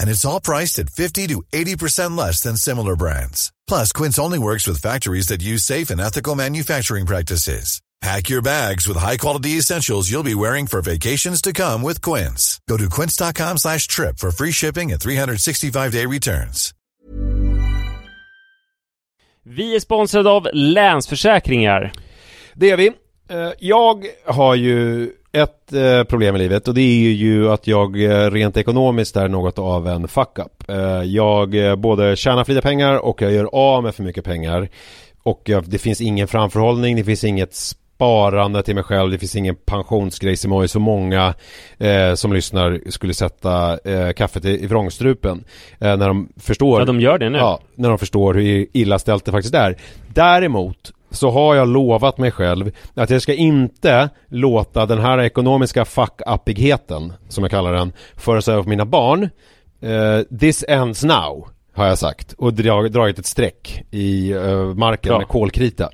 And it's all priced at 50 to 80% less than similar brands. Plus, Quince only works with factories that use safe and ethical manufacturing practices. Pack your bags with high-quality essentials you'll be wearing for vacations to come with Quince. Go to quince.com slash trip for free shipping and 365-day returns. Vi är sponsrade av Länsförsäkringar. Det är vi. Eh, Jag har ju ett eh, problem i livet och det är ju att jag eh, rent ekonomiskt är något av en fuck-up. Eh, Jag eh, både tjänar för lite pengar och jag gör av med för mycket pengar. Och eh, det finns ingen framförhållning, det finns inget sparande till mig själv, det finns ingen pensionsgrej som är så många eh, som lyssnar skulle sätta eh, kaffet i, i vrångstrupen. Eh, när de förstår Ja, de gör det nu. Ja, när de förstår hur illa ställt det faktiskt är. Däremot så har jag lovat mig själv att jag ska inte låta den här ekonomiska fuck-uppigheten, som jag kallar den, föras över på mina barn. Eh, this ends now, har jag sagt. Och drag, dragit ett streck i eh, marken Bra. med kolkrita.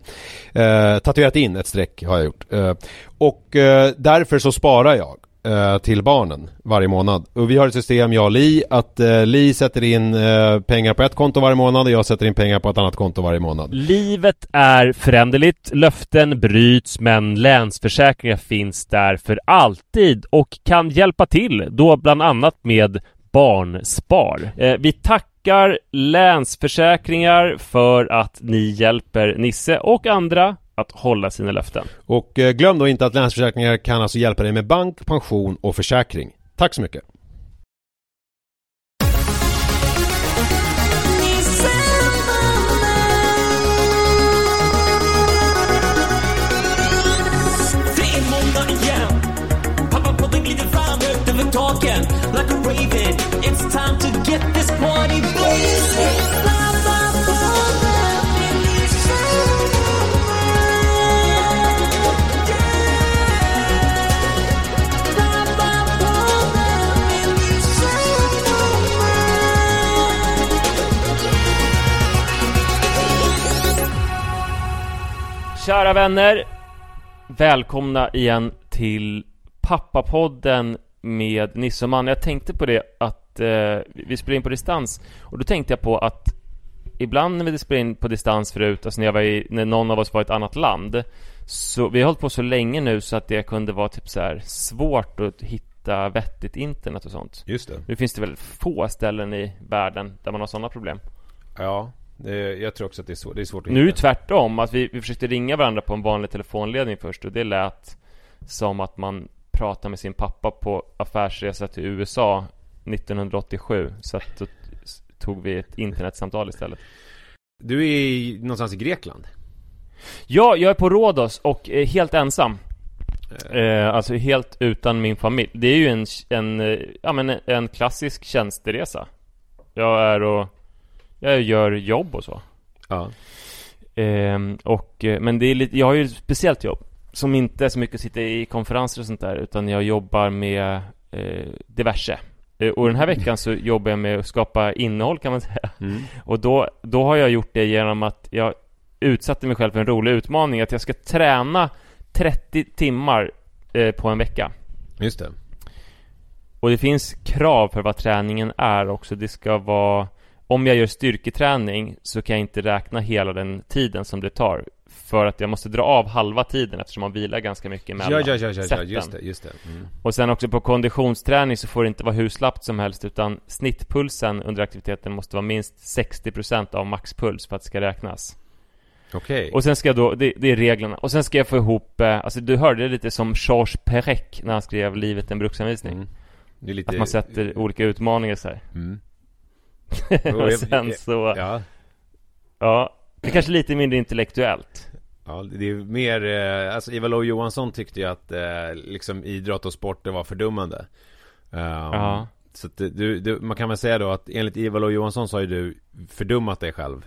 Eh, tatuerat in ett streck har jag gjort. Eh, och eh, därför så sparar jag eh, till barnen varje månad. Och vi har ett system, jag och Li, att eh, Li sätter in eh, pengar på ett konto varje månad och jag sätter in pengar på ett annat konto varje månad. Livet är föränderligt, löften bryts, men Länsförsäkringar finns där för alltid och kan hjälpa till, då bland annat med Barnspar. Eh, vi tackar Länsförsäkringar för att ni hjälper Nisse och andra att hålla sina löften. Och eh, glöm då inte att Länsförsäkringar kan alltså hjälpa dig med bank, pension och försäkring. Tack så mycket! Kära vänner, välkomna igen till Pappapodden med Nisse och Man. Jag tänkte på det att eh, vi spelar in på distans och då tänkte jag på att ibland när vi spelar in på distans förut, alltså när, jag var i, när någon av oss var i ett annat land så vi har hållit på så länge nu så att det kunde vara typ så här svårt att hitta vettigt internet och sånt. Just det. Nu finns det väl få ställen i världen där man har sådana problem. Ja, jag tror också att det är, svår, det är svårt att Nu är det hitta. tvärtom, att vi, vi försökte ringa varandra på en vanlig telefonledning först och det lät som att man pratar med sin pappa på affärsresa till USA 1987 så att då tog vi ett internetsamtal istället. Du är i, någonstans i Grekland? Ja, jag är på Rhodos och är helt ensam. Eh, alltså helt utan min familj. Det är ju en, en, eh, ja, men en klassisk tjänsteresa. Jag är och jag gör jobb och så. Ja. Ehm, och, eh, men det är lite, jag har ju ett speciellt jobb Som inte är så mycket att sitta i konferenser och sånt där Utan jag jobbar med eh, diverse eh, Och den här veckan så jobbar jag med att skapa innehåll kan man säga Mm. Och då, då har jag gjort det genom att jag utsatte mig själv för en rolig utmaning Att jag ska träna 30 timmar eh, på en vecka Just det. Och det finns krav för vad träningen är också Det ska vara Om jag gör styrketräning så kan jag inte räkna hela den tiden som det tar För att jag måste dra av halva tiden eftersom man vilar ganska mycket emellan Ja, ja, ja, ja, ja, just det, just det. Mm. Och sen också på konditionsträning så får det inte vara hur slappt som helst utan snittpulsen under aktiviteten måste vara minst 60% av maxpuls för att det ska räknas Okej. Och sen ska jag då, det, det är reglerna Och sen ska jag få ihop, eh, alltså du hörde det lite som Georges Perec när han skrev Livet en bruksanvisning Mm. Lite... Att man sätter olika utmaningar så här. Mm. och sen så, ja. ja, det är kanske lite mindre intellektuellt. Ja, det är mer, eh, alltså Ivar Lo Johansson tyckte ju att eh, liksom idrott och sport det var fördummande. Um, ja. Så att du, du, man kan väl säga då att enligt Ivar Lo Johansson så har ju du fördummat dig själv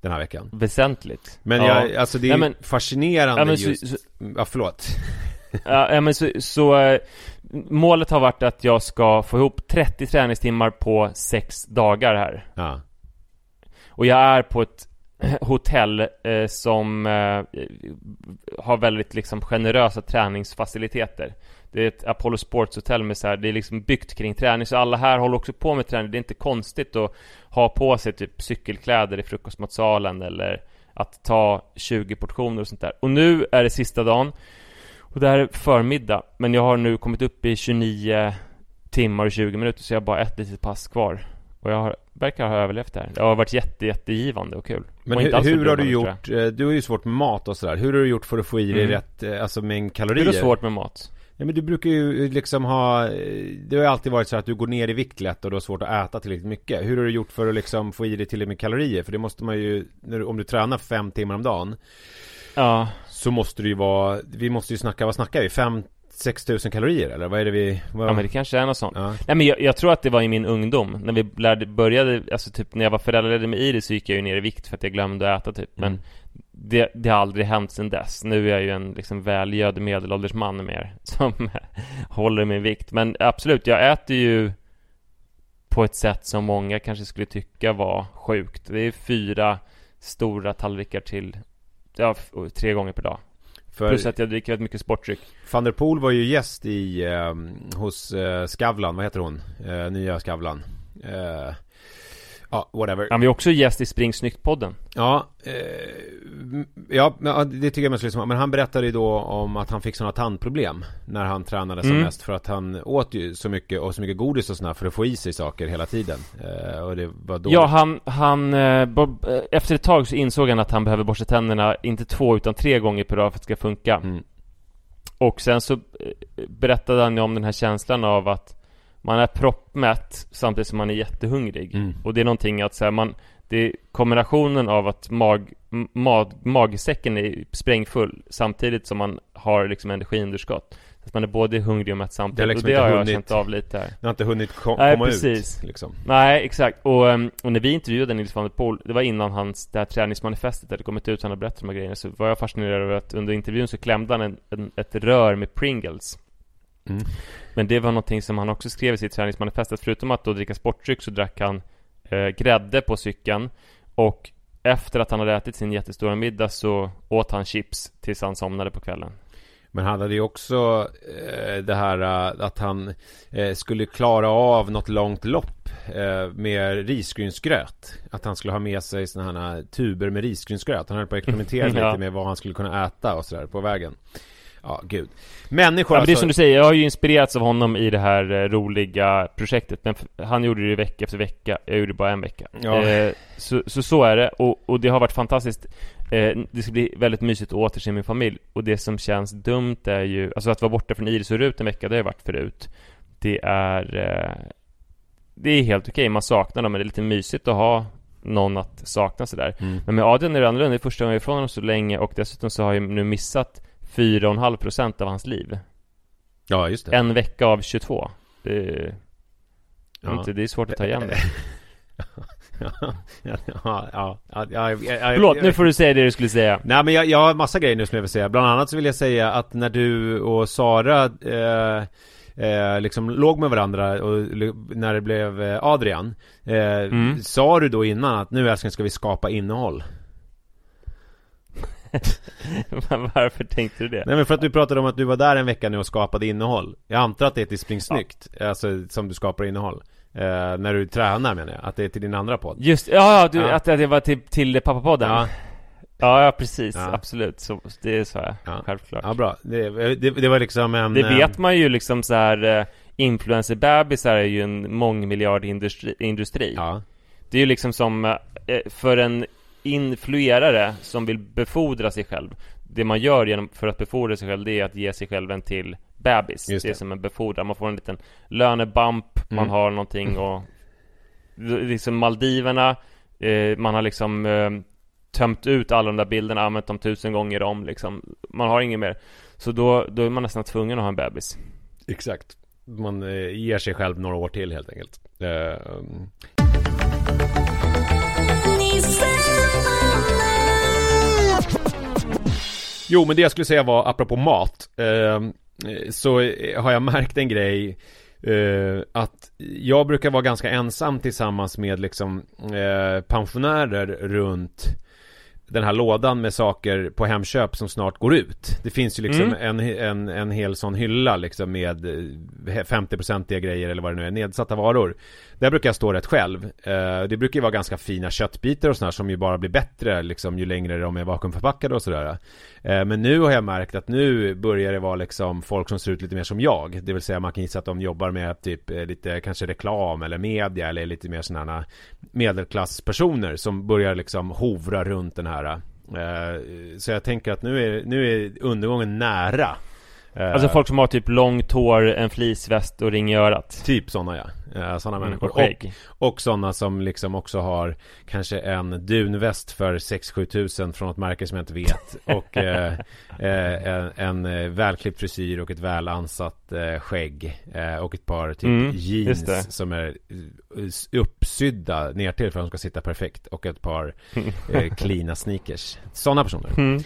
den här veckan. Väsentligt. Men ja. jag, alltså det är Nej, men, fascinerande ja, men just, så, ja förlåt. ja men så, så äh, målet har varit att jag ska få ihop 30 träningstimmar på 6 dagar här. Ja. Och jag är på ett hotell eh, som eh, har väldigt liksom generösa träningsfaciliteter. Det är ett Apollo Sports hotell med så här, det är liksom byggt kring träning så alla här håller också på med träning. Det är inte konstigt att ha på sig typ cykelkläder i frukostmatsalen eller att ta 20 portioner och sånt där. Och nu är det sista dagen och det här är förmiddag men jag har nu kommit upp i 29 timmar och 20 minuter så jag har bara ett litet pass kvar. Och jag har, verkar ha överlevt det här. Det har varit jätte, jättegivande och kul. Men hur, hur har du gjort, eh, du har ju svårt med mat och sådär. Hur har du gjort för att få i dig mm. rätt, eh, alltså mängd kalorier? Hur är det svårt med mat? Ja men du brukar ju liksom ha Det har ju alltid varit så att du går ner i vikt lätt och du har svårt att äta tillräckligt mycket Hur har du gjort för att liksom få i dig tillräckligt med kalorier? För det måste man ju Om du tränar fem timmar om dagen Ja Så måste det ju vara Vi måste ju snacka, vad snackar vi? Fem 6000 kalorier eller vad är det vi vad... Ja men det kanske är något sånt ja. Nej men jag, jag, tror att det var i min ungdom När vi lärde, började, alltså typ när jag var föräldraledig med Iris så gick jag ju ner i vikt för att jag glömde att äta typ Men mm det, det, har aldrig hänt sedan dess. Nu är jag ju en liksom välgödd medelålders man mer som håller min vikt. Men absolut, jag äter ju på ett sätt som många kanske skulle tycka var sjukt. Det är fyra stora tallrikar till ja, tre gånger per dag. För Plus att jag dricker väldigt mycket sportdryck. Van der Poel var ju gäst i, eh, hos eh, Skavlan, vad heter hon? Eh, nya Skavlan. Eh, Ja, whatever. Han var också gäst i Spring Snyggt-podden. Ja, eh, ja, det tycker jag mest liksom. Men han berättade ju då om att han fick sådana tandproblem när han tränade som mm. mest. För att han åt ju så mycket och så mycket godis och sådär för att få i sig saker hela tiden. Eh, och det var då... Ja, han, han, eh, efter ett tag så insåg han att han behöver borsta tänderna inte två utan tre gånger per dag för att det ska funka. Mm. Och sen så eh, berättade han ju om den här känslan av att man är proppmätt samtidigt som man är jättehungrig. Mm. Och det är någonting att säga man det är kombinationen av att mag, mag, magsäcken är sprängfull samtidigt som man har liksom energiunderskott. Att man är både hungrig och mätt samtidigt. Det liksom och det har hunnit, jag känt av lite här. Det har inte hunnit kom, Nej, komma precis. ut. Liksom. Nej, exakt. Och, ehm, och när vi intervjuade Nils van der Poel, det var innan hans, det här träningsmanifestet hade kommit ut, han hade berättat de här grejerna, så var jag fascinerad över att under intervjun så klämde han en, en, ett rör med Pringles. Mm. Men det var någonting som han också skrev i sitt träningsmanifest att förutom att då dricka sportdryck så drack han eh, grädde på cykeln och efter att han hade ätit sin jättestora middag så åt han chips tills han somnade på kvällen. Men han hade ju också eh, det här uh, att han eh, skulle klara av något långt lopp eh, med risgrynsgröt. Att han skulle ha med sig sådana här tuber med risgrynsgröt. Han höll på att experimentera ja. lite med vad han skulle kunna äta och sådär på vägen. Ja, gud. Människor ja, alltså... Det är som du säger, jag har ju inspirerats av honom i det här eh, roliga projektet Men han gjorde det vecka efter vecka, jag gjorde det bara en vecka ja. eh, så, så, så är det, och, och det har varit fantastiskt eh, Det ska bli väldigt mysigt att återse min familj Och det som känns dumt är ju, alltså att vara borta från Iris och Rut en vecka, det har jag varit förut Det är eh, Det är helt okej, okay. man saknar dem men det är lite mysigt att ha någon att sakna sådär mm. Men med Adrian är det annorlunda, det är första gången jag är ifrån honom så länge och dessutom så har jag nu missat 4,5% av hans liv. Ja, just det. En vecka av 22. Det är, ja. inte, det är svårt att ta igen det. ja, ja, ja, ja, Förlåt, nu får du säga det du skulle säga. Nej men jag, jag har massa grejer nu som jag vill säga. Bland annat så vill jag säga att när du och Sara eh, eh, liksom låg med varandra och när det blev eh, Adrian eh, mm. Sa du då innan att nu älskling ska vi skapa innehåll? Varför tänkte du det? Nej men för att du pratade om att du var där en vecka nu och skapade innehåll Jag antar att det är till Spring Snyggt ja. Alltså som du skapar innehåll eh, När du tränar menar jag, att det är till din andra podd Just, ja, ja, du, ja. Att, det var till, till pappapodden ja. Ja, ja precis, ja. absolut, så, det sa jag, ja. självklart Ja, bra, det, det, det, var liksom en Det vet man ju liksom så här eh, Influencer-bebisar är ju en mångmiljardindustri industri. Ja. Det är ju liksom som eh, För en influerare som vill befordra sig själv Det man gör genom, för att befordra sig själv Det är att ge sig själv en till bebis det. det är som en befordran Man får en liten lönebump mm. Man har någonting och liksom Maldiverna, eh, man har liksom eh, tömt ut alla de där bilderna, använt dem tusen gånger om liksom. Man har inget mer. Så då, då är man nästan tvungen att ha en bebis. Exakt. Man eh, ger sig själv några år till helt enkelt. Eh, Jo, men det jag skulle säga var apropå mat. Eh, så har jag märkt en grej. Eh, att jag brukar vara ganska ensam tillsammans med liksom eh, pensionärer runt den här lådan med saker på Hemköp som snart går ut. Det finns ju liksom Mm. en, en, en hel sån hylla liksom med eh, 50-procentiga grejer eller vad det nu är, nedsatta varor. Där brukar jag stå rätt själv. Eh, det brukar ju vara ganska fina köttbitar och sådär som ju bara blir bättre liksom ju längre de är vakuumförpackade och sådär. Eh, men nu har jag märkt att nu börjar det vara liksom folk som ser ut lite mer som jag. Det vill säga man kan gissa att de jobbar med typ eh, lite kanske reklam eller media eller lite mer sådana medelklasspersoner som börjar liksom hovra runt den här. Eh, så jag tänker att nu är, nu är undergången nära. Eh, Alltså folk som har typ långt hår, en fleeceväst och ring i örat. Typ sådana ja. Eh, Sådana Mm, människor. och. Och, och sådana som liksom också har kanske en dunväst för 6-7 tusen från ett märke som jag inte vet. Och eh, eh, en, en välklippt frisyr och ett välansat eh, skägg. Eh, och ett par typ Mm, jeans som är uppsydda ner till för att de ska sitta perfekt. Och ett par eh, cleana sneakers. Sådana personer. Mm.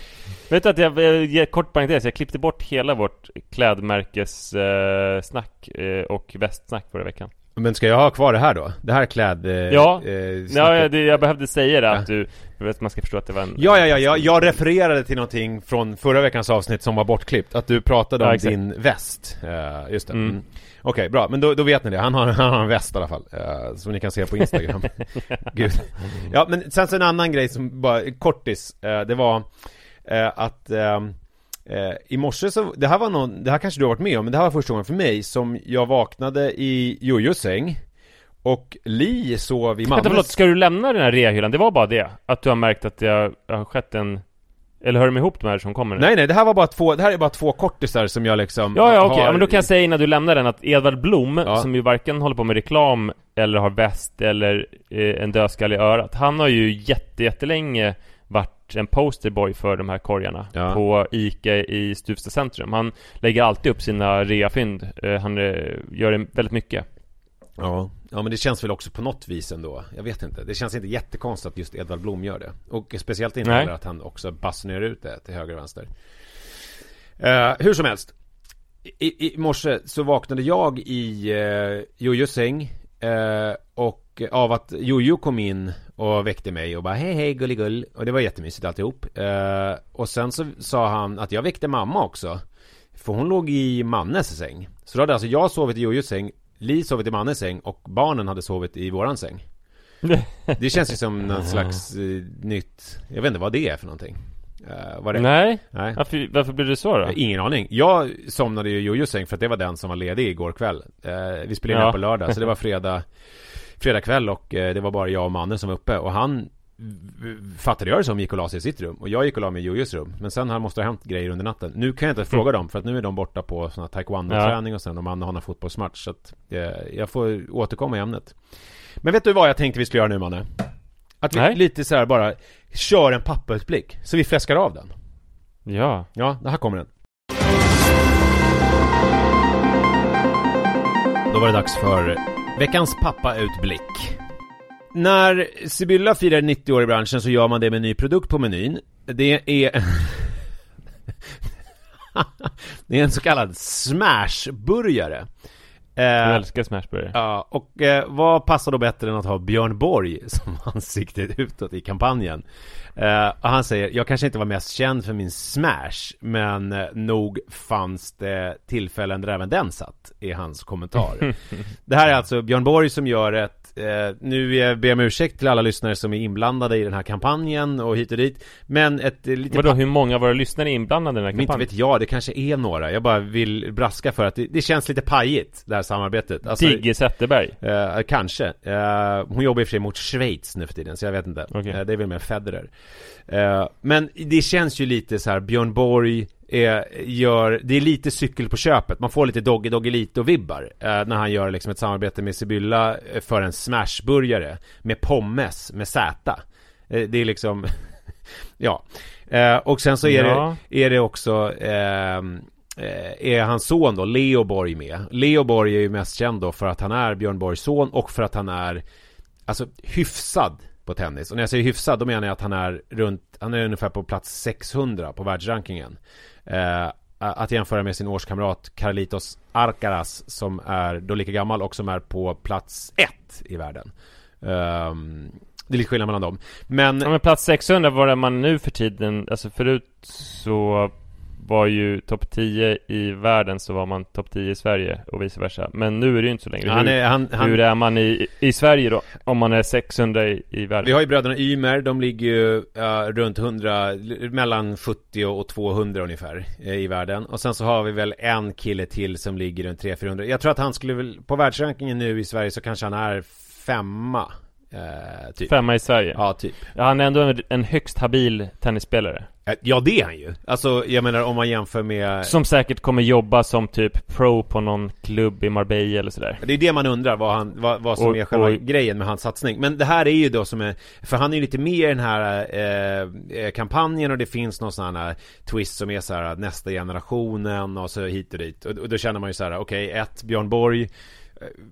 Vet du att jag, jag kort parentes, jag klippte bort hela vårt klädmärkessnack eh, och västsnack förra veckan. Men ska jag ha kvar det här då? Det här är kläd... Eh, Ja. eh, Ja, jag, jag behövde säga det att du, för att man ska förstå att det var en Ja, ja, ja, ja, jag refererade till någonting från förra veckans avsnitt som var bortklippt. Att du pratade om Ja, din väst. Uh, Just det. Mm. mm. Okej, bra, men då, då vet ni det, han har, han har en väst i alla fall uh, Som ni kan se på Instagram. Gud. Ja, men sen så en annan grej som bara, kortis eh, Det var att ehm, eh, I morse så, det här var någon, det här kanske du har varit med om Men det här var första gången för mig som jag vaknade i Jojos säng Och Li sov i Vänta förlåt, mammas ska du lämna den här reahyllan? Det var bara det? Att du har märkt att det har, har skett en... Eller hör de ihop de här som kommer nu? Nej nej, det här var bara två, det här är bara två kortisar som jag liksom Ja, ja okej, har- ja, men då kan jag säga innan du lämnar den att Edvard Blom, Ja. som ju varken håller på med reklam eller har väst eller eh, en dödskalle i örat Han har ju jätte, jättelänge varit en posterboy för de här korgarna Ja. på ICA i Stuvsta centrum. Han lägger alltid upp sina reafynd, eh, han eh, gör det väldigt mycket. Ja, ja men det känns väl också på något vis ändå. Jag vet inte, det känns inte jättekonstigt att just Edvard Blom gör det. Och speciellt inte heller att han också basunerar ut det till höger och vänster. Eh, Hur som helst. I, I morse så vaknade jag i uh, Jojos säng eh, Och av att Jojo kom in och väckte mig och bara hej hej gulligull. Och det var jättemysigt alltihop. Eh, Och sen så sa han att jag väckte mamma också. För hon låg i Mannes säng. Så då hade alltså jag sovit i Jojos säng Li sovit i Mannes säng och barnen hade sovit i våran säng. Det känns ju som någon slags eh, nytt Jag vet inte vad det är för någonting uh, vad det Nej, Nej. varför, varför blir det så då? Ingen aning. Jag somnade i Jojos säng för att det var den som var ledig igår kväll. Eh, vi spelade in Ja. på lördag, så det var fredag, fredag kväll och eh, det var bara jag och mannen som var uppe. Och han fattade jag det som gick och la sig i sitt rum. Och jag gick och la mig i Jojos rum. Men sen här måste ha hänt grejer under natten. Nu kan jag inte fråga dem för att nu är de borta på sån här taekwondo-träning och sen de andra har en fotbollsmatch. Så att eh, jag får återkomma i ämnet. Men vet du vad jag tänkte vi skulle göra nu Manne? Att vi Nej. lite så här bara kör en pappautblick. Så vi fläskar av den. Ja, Ja, här kommer den. Då var det dags för veckans pappautblick. När Sibylla firar 90 år i branschen så gör man det med en ny produkt på menyn. Det är... det är en så kallad smashburgare. Jag Eh, älskar smashburgare Ja, och eh, vad passar då bättre än att ha Björn Borg som ansikte utåt i kampanjen? Eh, och han säger, jag kanske inte var mest känd för min smash, men eh, nog fanns det tillfällen där även den satt, i hans kommentar. det här är alltså Björn Borg som gör ett, eh, nu eh, ber jag om ursäkt till alla lyssnare som är inblandade i den här kampanjen och hit och dit, men ett eh, lite Vadå, hur många av våra lyssnare är inblandade i den här men inte kampanjen? vet jag, det kanske är några. Jag bara vill braska för att det, det känns lite pajigt, det här samarbetet. Alltså, Tigge Zetterberg Eh, kanske. Eh, hon jobbar i och för sig mot Schweiz nu för tiden, så jag vet inte. Okej. Eh, det är väl mer Federer. Eh, men det känns ju lite så här Björn Borg är, gör, det är lite cykel på köpet. Man får lite Doggy Doggelito-vibbar eh, när han gör liksom ett samarbete med Sibylla eh, för en smashburgare med pommes med Z. Eh, det är liksom, ja. Eh, och sen så är, Ja. det, är det också ehm, eh, är hans son då, Leo Borg med. Leo Borg är ju mest känd då för att han är Björn Borgs son och för att han är Alltså hyfsad på tennis. Och när jag säger hyfsad då menar jag att han är runt Han är ungefär på plats 600 på världsrankingen eh, Att jämföra med sin årskamrat Carlitos Arcaras Som är då lika gammal och som är på plats 1 i världen. Eh, Det är lite skillnad mellan dem. Men Ja men plats 600 var det man nu för tiden, alltså förut så var ju topp 10 i världen så var man topp 10 i Sverige och vice versa. Men nu är det ju inte så längre. han hur, är, han, han, hur är man i, i Sverige då? Om man är 600 i, i världen? Vi har ju bröderna Ymer, de ligger ju ja, runt 100, mellan 70 och 200 ungefär eh, i världen. Och sen så har vi väl en kille till som ligger runt 300-400. Jag tror att han skulle väl, på världsrankingen nu i Sverige så kanske han är femma. Eh, typ. Femma i Sverige? Ja, typ. Ja, han är ändå en, en högst habil tennisspelare. Eh, Ja, det är han ju. Alltså, jag menar om man jämför med... Som säkert kommer jobba som typ pro på någon klubb i Marbella eller sådär. Det är det man undrar, vad, han, vad, vad som Och- är själva och- grejen med hans satsning. Men det här är ju då som är, för han är ju lite med i den här eh, eh, kampanjen och det finns någon sån här twist som är så här nästa generationen och så hit och dit. Och, och då känner man ju så här, okej, ett, Björn Borg, eh,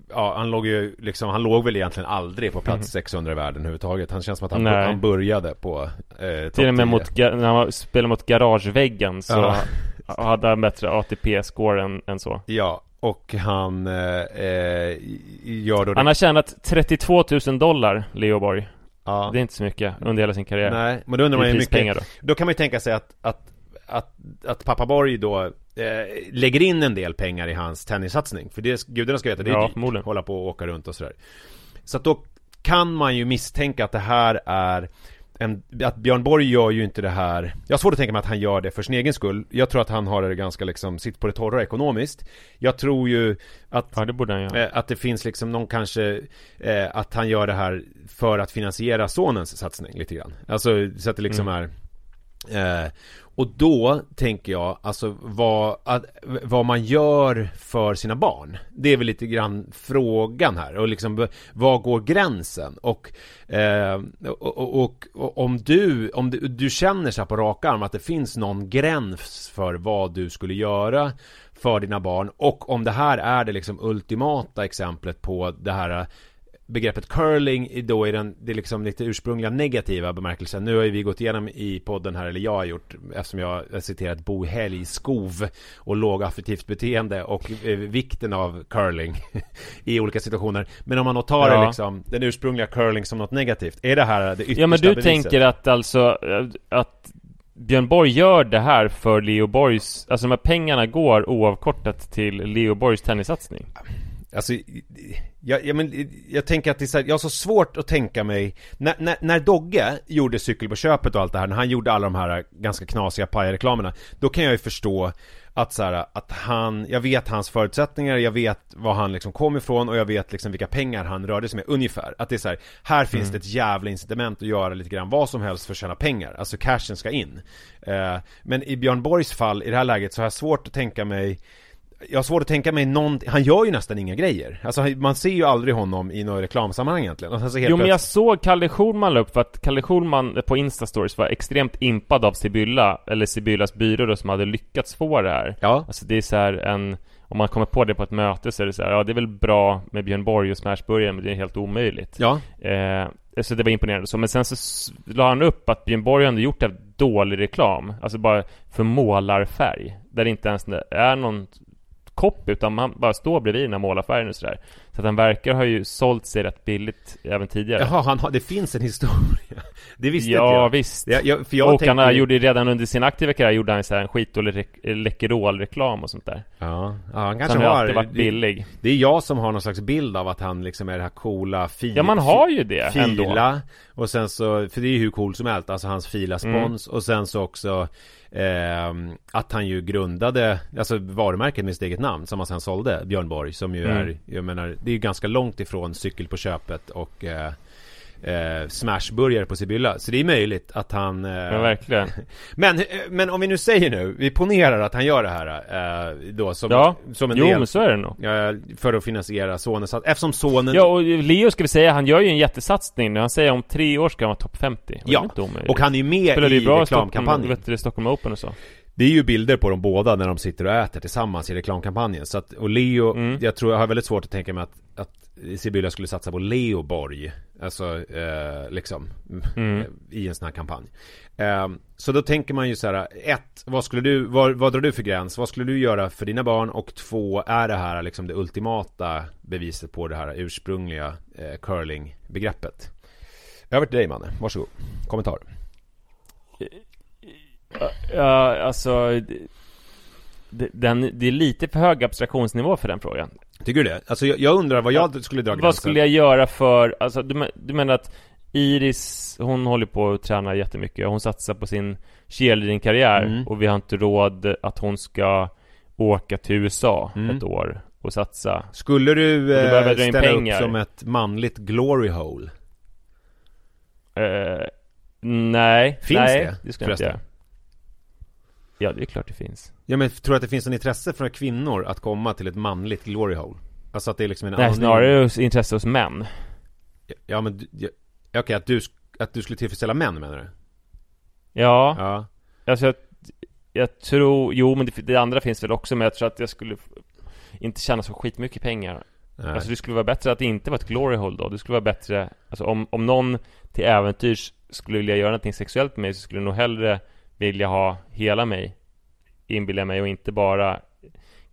Ja, han låg ju liksom, han låg väl egentligen aldrig på plats 600 i världen överhuvudtaget. Han känns som att han, Nej. han började på eh, Till och med 10. mot, när han spelade mot garageväggen så Ja. hade han bättre ATP-score än, än så. Ja, och han eh, eh, gör då Han har tjänat 32 000 dollar, Leo Borg. ja. Det är inte så mycket under hela sin karriär. Nej, men då undrar man ju mycket då. Då kan man ju tänka sig att, att, att, att pappa Borg då eh, lägger in en del pengar i hans tennissatsning. För det, gudarna ska veta, det är Ja, dyrt. förmodligen. Hålla på och åka runt och sådär. Så att då kan man ju misstänka att det här är en, att Björn Borg gör ju inte det här Jag har svårt att tänka mig att han gör det för sin egen skull Jag tror att han har det ganska liksom, sitt på det torra ekonomiskt Jag tror ju att Ja, det borde han. Eh, Att det finns liksom någon kanske eh, Att han gör det här för att finansiera sonens satsning lite grann Alltså så att det liksom är eh, och då tänker jag alltså vad, att, vad man gör för sina barn Det är väl lite grann frågan här och liksom Var går gränsen? Och, eh, och, och, och, och om du Om du, du känner så här på rak arm att det finns någon gräns för vad du skulle göra för dina barn och om det här är det liksom ultimata exemplet på det här begreppet curling i- då är den, det liksom lite ursprungliga negativa bemärkelsen. Nu har ju vi gått igenom i podden här, eller jag har gjort, eftersom jag har citerat Bo Helgskov och lågaffektivt beteende och eh, vikten av curling i olika situationer. Men om man då tar Ja. det liksom, den ursprungliga curling som något negativt, är det här det yttersta Ja men du beviset? tänker att alltså eh, att Björn Borg gör det här för Leo Borgs, alltså de här pengarna går oavkortat till Leo Borgs tennissatsning. Alltså, jag, jag, men, jag tänker att det är så här, jag har så svårt att tänka mig när, när, när Dogge gjorde cykel på köpet och allt det här, när han gjorde alla de här ganska knasiga pajreklamerna Då kan jag ju förstå att så här, att han, jag vet hans förutsättningar, jag vet var han liksom kom ifrån och jag vet liksom vilka pengar han rörde sig med ungefär. Att det är så här, här finns det ett jävla incitament att göra lite grann vad som helst för att tjäna pengar. Alltså cashen ska in. Eh, Men i Björn Borgs fall, i det här läget, så har jag svårt att tänka mig jag har svårt att tänka mig någon, han gör ju nästan inga grejer. Alltså man ser ju aldrig honom i några reklamsammanhang egentligen. Och sen så helt Jo men jag såg Kalle Schulman upp för att Kalle Schulman på Instastories var extremt impad av Sibylla, eller Sibyllas byrå då som hade lyckats få det här. Ja. Alltså det är så en, om man kommer på det på ett möte så är det så här, ja det är väl bra med Björn Borg och Smashburgare men det är helt omöjligt. Ja. Eh, så det var imponerande så, men sen så la han upp att Björn Borg hade gjort dålig reklam, alltså bara för målarfärg, där det inte ens är någon kopp utan man bara står bredvid den här målarfärgen och sådär. Så att han verkar ha ju sålt sig rätt billigt även tidigare. Jaha, han har, det finns en historia. Det visste inte ja jag. visst. Jag, jag, för jag och han tänkte- gjorde ju redan under sin aktiva karriär gjorde han så här en skitdålig re- Läkerol-reklam och sånt där. Ja, ja han Så kanske han har alltid varit billig. Det är jag som har någon slags bild av att han liksom är det här coola fi, Ja man har ju det fila ändå. och sen så, för det är ju hur cool som helst, alltså hans fila Mm. och sen så också ehm, att han ju grundade, alltså varumärket med sitt eget namn som han sen sålde, Björn Borg, som ju Mm. är, jag menar, det är ju ganska långt ifrån cykel på köpet och eh, eh, smashburgare på Sibylla. Så det är möjligt att han... Eh, Ja, verkligen. men, eh, men om vi nu säger nu, vi ponerar att han gör det här eh, då som, Ja, som en jo del men så är det nog. eh, för att finansiera sonen. Så att, eftersom sonen... Ja, och Leo ska vi säga, han gör ju en jättesatsning nu. Han säger om tre år ska han vara topp 50. Och det är Ja, och han är ju med Spelade i ju bra i Stockholm, reklamkampanjen. vet du, Stockholm Open och så. Det är ju bilder på dem båda när de sitter och äter tillsammans i reklamkampanjen. Så att, och Leo, Mm. jag tror jag har väldigt svårt att tänka mig att, att Sibylla skulle satsa på Leo Borg. Alltså, eh, liksom, Mm. i en sån här kampanj. Eh, så då tänker man ju så här, ett, vad skulle du, vad, vad drar du för gräns? Vad skulle du göra för dina barn? Och två, är det här liksom det ultimata beviset på det här ursprungliga eh, curlingbegreppet? Över till dig Manne, varsågod. Kommentar. Ja, alltså... Den, det är lite för hög abstraktionsnivå för den frågan. Tycker du det? Alltså jag, jag undrar vad jag skulle dra gränsen. Vad skulle jag göra för, alltså du, du menar att Iris, hon håller på att träna jättemycket. Hon satsar på sin cheerleading-karriär Mm. och vi har inte råd att hon ska åka till USA Mm. ett år och satsa. Skulle du eh, ställa upp som ett manligt glory hole? Eh, nej, Finns nej, det, det skulle jag inte göra. Ja, det är klart det finns. Ja men tror du att det finns en intresse från kvinnor att komma till ett manligt glory hole? Alltså att det är liksom en Nej, anonym- snarare hos intresse hos män. Ja men, ja, okej att du, att du skulle tillfredsställa män menar du? Ja, Ja alltså jag, jag tror, jo men det, det andra finns väl också, men jag tror att jag skulle inte tjäna så skitmycket pengar. Nej. Alltså det skulle vara bättre att det inte var ett glory hole då. Det skulle vara bättre, alltså om, om någon till äventyrs skulle vilja göra någonting sexuellt med mig så skulle jag nog hellre vilja ha hela mig, inbillar jag mig, och inte bara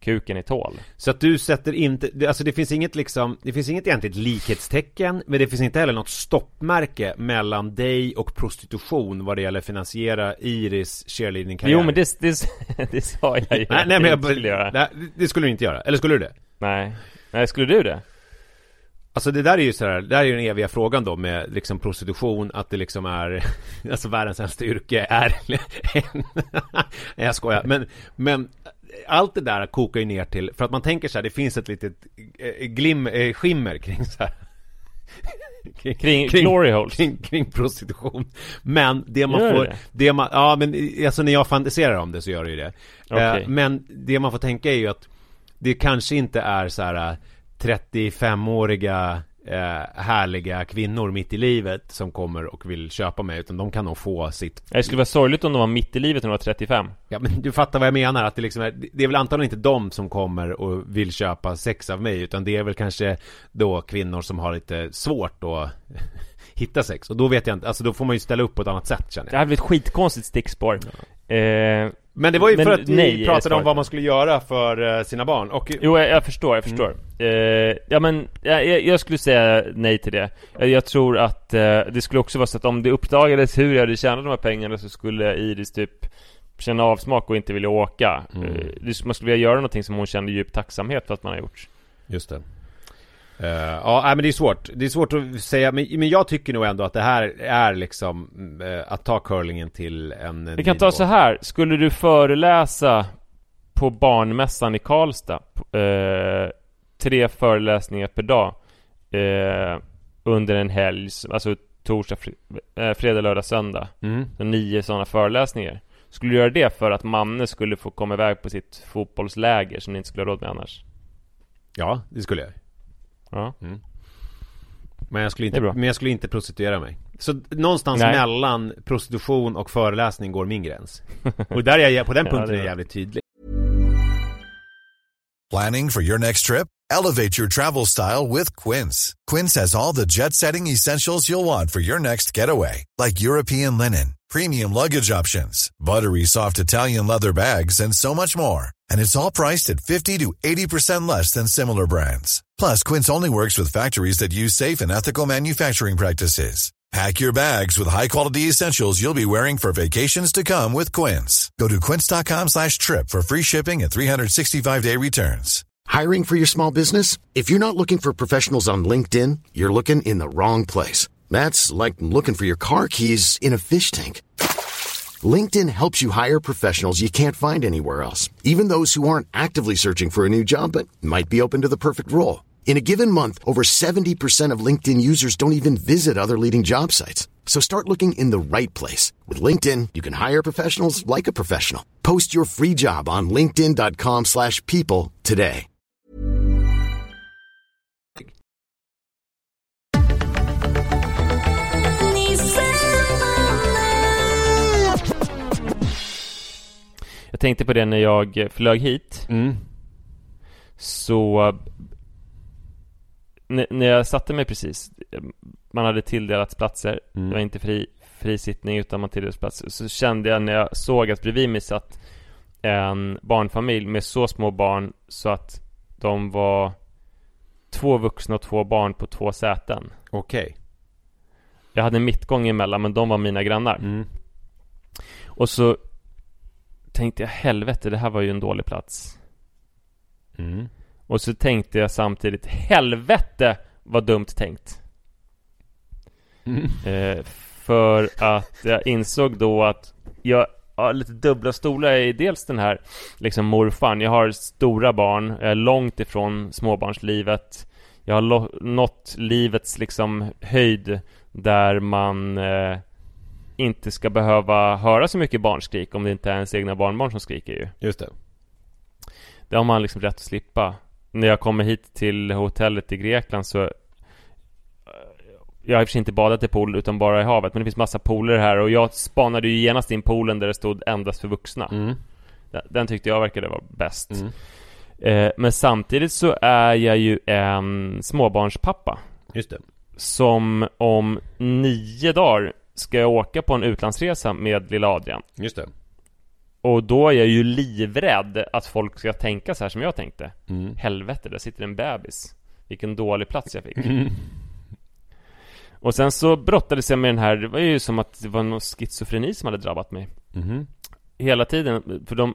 kuken i tål. Så att du sätter inte, alltså det finns inget liksom, det finns inget egentligt likhetstecken Men det finns inte heller något stoppmärke mellan dig och prostitution vad det gäller finansiera Iris cheerleading-karriär Jo men det, det, det sa jag ju. Nej, nej men jag, göra. nej, det skulle du inte göra, eller skulle du det? Nej. Nej, skulle du det? Alltså det där är ju sådär, det där är ju den eviga frågan då med liksom prostitution, att det liksom är Alltså världens äldsta yrke är Nej jag skojar, men, men Allt det där kokar ju ner till, för att man tänker så här, det finns ett litet eh, glim, eh, skimmer kring så här Kring glory holes? kring, kring prostitution Men det man Gör får, det? det? man, ja men alltså när jag fantiserar om det så gör det ju det eh, Men det man får tänka är ju att Det kanske inte är så här 35-åriga eh, härliga kvinnor mitt i livet som kommer och vill köpa mig utan de kan nog få sitt Det skulle vara sorgligt om de var mitt i livet när de var 35. Ja men du fattar vad jag menar att det liksom är, det är väl antagligen inte de som kommer och vill köpa sex av mig utan det är väl kanske då kvinnor som har lite svårt att hitta sex och då vet jag inte, alltså då får man ju ställa upp på ett annat sätt känner Det jag här blir ett skitkonstigt stickspår. Eh, Men det var ju Men för att vi nej är pratade om vad man skulle göra för eh, sina barn och jo, jag, jag förstår, jag förstår. Eh, ja men, jag, jag skulle säga nej till det. Jag, jag tror att eh, det skulle också vara så att om det uppdagades hur jag hade tjänat de här pengarna så skulle Iris typ känna avsmak och inte vilja åka. Mm. Eh, det- man skulle vilja göra någonting som hon kände djup tacksamhet för att man har gjort. Just det Eh, ja, men det är svårt. Det är svårt att säga, men, men jag tycker nog ändå att det här är liksom eh, att ta curlingen till en Vi kan ta så här. Skulle du föreläsa på barnmässan i Karlstad eh, tre föreläsningar per dag under en helg, alltså torsdag, fr- fredag, lördag, söndag. Mm. Så nio sådana föreläsningar. Skulle du göra det för att Manne skulle få komma iväg på sitt fotbollsläger som ni inte skulle ha råd med annars? Ja, det skulle jag Ja. Men jag skulle inte, men jag skulle inte prostituera mig Så någonstans Nej. mellan prostitution och föreläsning går min gräns Och där är jag, på den Ja, punkten det är jag jävligt tydlig Planning for your next trip? Elevate your travel style with Quince. Quince has all the jet setting essentials you'll want for your next getaway, like European linen, premium luggage options, buttery soft Italian leather bags, and so much more. And it's all priced at 50 to 80% less than similar brands. Plus, Quince only works with factories that use safe and ethical manufacturing practices. Pack your bags with high-quality essentials you'll be wearing for vacations to come with Quince. Go to quince.com slash trip for free shipping and 365-day returns. Hiring for your small business? If you're not looking for professionals on LinkedIn, you're looking in the wrong place. That's like looking for your car keys in a fish tank. LinkedIn helps you hire professionals you can't find anywhere else, even those who aren't actively searching for a new job but might be open to the perfect role. In a given month, over 70% of LinkedIn users don't even visit other leading job sites. So start looking in the right place. With LinkedIn, you can hire professionals like a professional. Post your free job on linkedin.com/people slash people today. Jag tänkte på det när jag flög hit. Mm. Så... När jag satte mig precis, man hade tilldelats platser, Mm. det var inte fri, fri sittning utan man tilldelades platser. Så kände jag när jag såg att bredvid mig satt en barnfamilj med så små barn så att de var två vuxna och två barn på två säten. Okej. Jag hade en mittgång emellan men de var mina grannar. Mm. Och så tänkte jag helvete, det här var ju en dålig plats. Mm. Och så tänkte jag samtidigt helvete vad dumt tänkt. Mm. Eh, för att jag insåg då att jag har lite dubbla stolar i dels den här liksom morfan. Jag har stora barn, jag är långt ifrån småbarnslivet. Jag har nått livets liksom höjd där man eh, inte ska behöva höra så mycket barnskrik om det inte är ens egna barnbarn som skriker ju. Just det. Det har man liksom rätt att slippa. När jag kommer hit till hotellet i Grekland så Jag har i och för sig inte badat i pool utan bara i havet Men det finns massa pooler här och jag spanade ju genast in poolen där det stod endast för vuxna Mm. Den, den tyckte jag verkade vara bäst Mm. eh, Men samtidigt så är jag ju en småbarnspappa Just det. Som om nio dagar ska jag åka på en utlandsresa med lilla Adrian Just det. Och då är jag ju livrädd att folk ska tänka så här som jag tänkte. Mm. Helvete, där sitter en bebis. Vilken dålig plats jag fick. Och sen så brottades jag med den här, det var ju som att det var någon schizofreni som hade drabbat mig. Mhm. Hela tiden, för de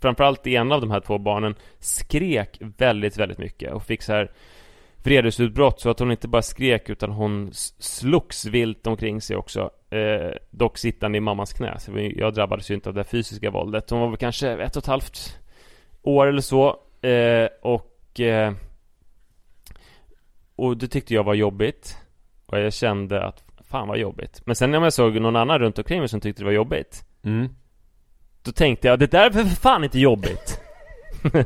Framförallt en av de här två barnen skrek väldigt, väldigt mycket och fick så här vredesutbrott så att hon inte bara skrek utan hon slogs vilt omkring sig också. Eh, dock sittande i mammas knä. Så jag drabbades ju inte av det fysiska våldet. Hon var väl kanske ett och ett halvt år eller så. Eh, och eh, och det tyckte jag var jobbigt. Och jag kände att fan vad jobbigt. Men sen när jag såg någon annan runt omkring mig som tyckte det var jobbigt. Mm. Då tänkte jag, det där är för fan inte jobbigt.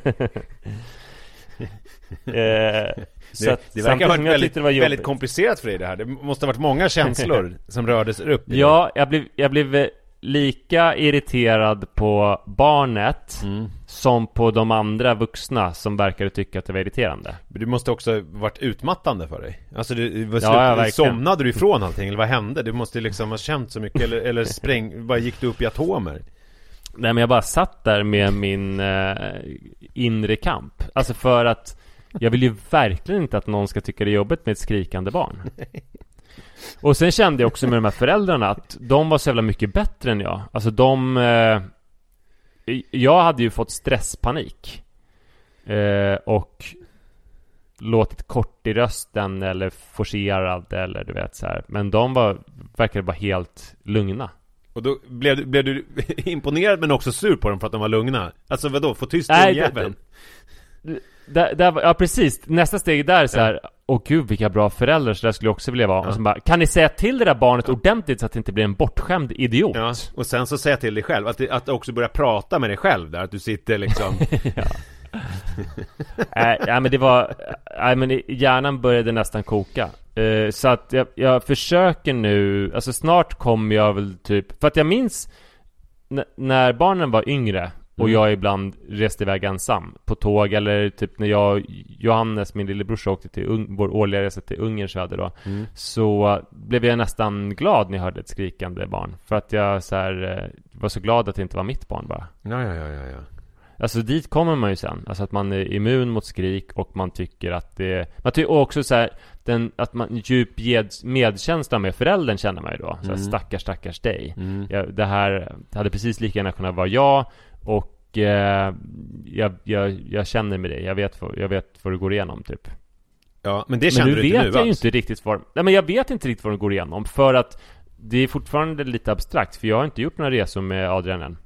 eh, så att det verkar ha varit väldigt, det var väldigt komplicerat för dig det här. Det måste ha varit många känslor som rördes upp. Ja, jag blev, jag blev eh, lika irriterad på barnet Mm. som på de andra vuxna som verkade tycka att det var irriterande. Men det måste också ha varit utmattande för dig. Alltså det, det var Ja, somnade du ifrån allting eller vad hände? Du måste liksom ha känt så mycket eller, eller spräng, bara gick du upp i atomer? Nej men jag bara satt där med min eh, inre kamp. Alltså för att jag vill ju verkligen inte att någon ska tycka det är jobbigt med ett skrikande barn. Och sen kände jag också med de här föräldrarna att de var så jävla mycket bättre än jag. Alltså de... Eh, jag hade ju fått stresspanik. Eh, och låtit kort i rösten eller forcerad eller du vet så här. Men de var, verkade vara helt lugna. Och då blev, du- blev du imponerad men också sur på dem för att de var lugna? Alltså vadå, få tyst Nej, ungjäveln? Där, där, ja precis, nästa steg där är så här. Åh gud vilka bra föräldrar, så där skulle jag också vilja vara. Och så bara, kan ni säga till det där barnet ordentligt så att det inte blir en bortskämd idiot? Ja, och sen så säga till dig själv, att, att också börja prata med dig själv där, att du sitter liksom Nej, nej men det var, nej men det- hjärnan började nästan koka. Eh, så att jag, jag försöker nu, alltså snart kommer jag väl typ, för att jag minns när barnen var yngre och Mm. jag ibland reste iväg ensam på tåg eller typ när jag, Johannes, min lillebrorsa, åkte till Ung, vår årliga resa till Ungern hade då. Mm. Så blev jag nästan glad när jag hörde ett skrikande barn. För att jag så här, eh, var så glad att det inte var mitt barn bara. Ja, ja, ja, ja. Alltså dit kommer man ju sen. Alltså att man är immun mot skrik och man tycker att det... Man tycker också så här, den, att man djup medkänsla med föräldern känner man ju då. Så här, Mm. stackars, stackars dig. Mm. Jag, det här hade precis lika gärna kunnat vara jag och eh, jag, jag, jag känner med dig. Jag vet, jag vet vad du går igenom typ. Ja, men det Men kände nu du vet inte nu jag ju alls. inte riktigt vad... Nej men jag vet inte riktigt vad du går igenom. För att det är fortfarande lite abstrakt. För jag har inte gjort några resor med Adrian än.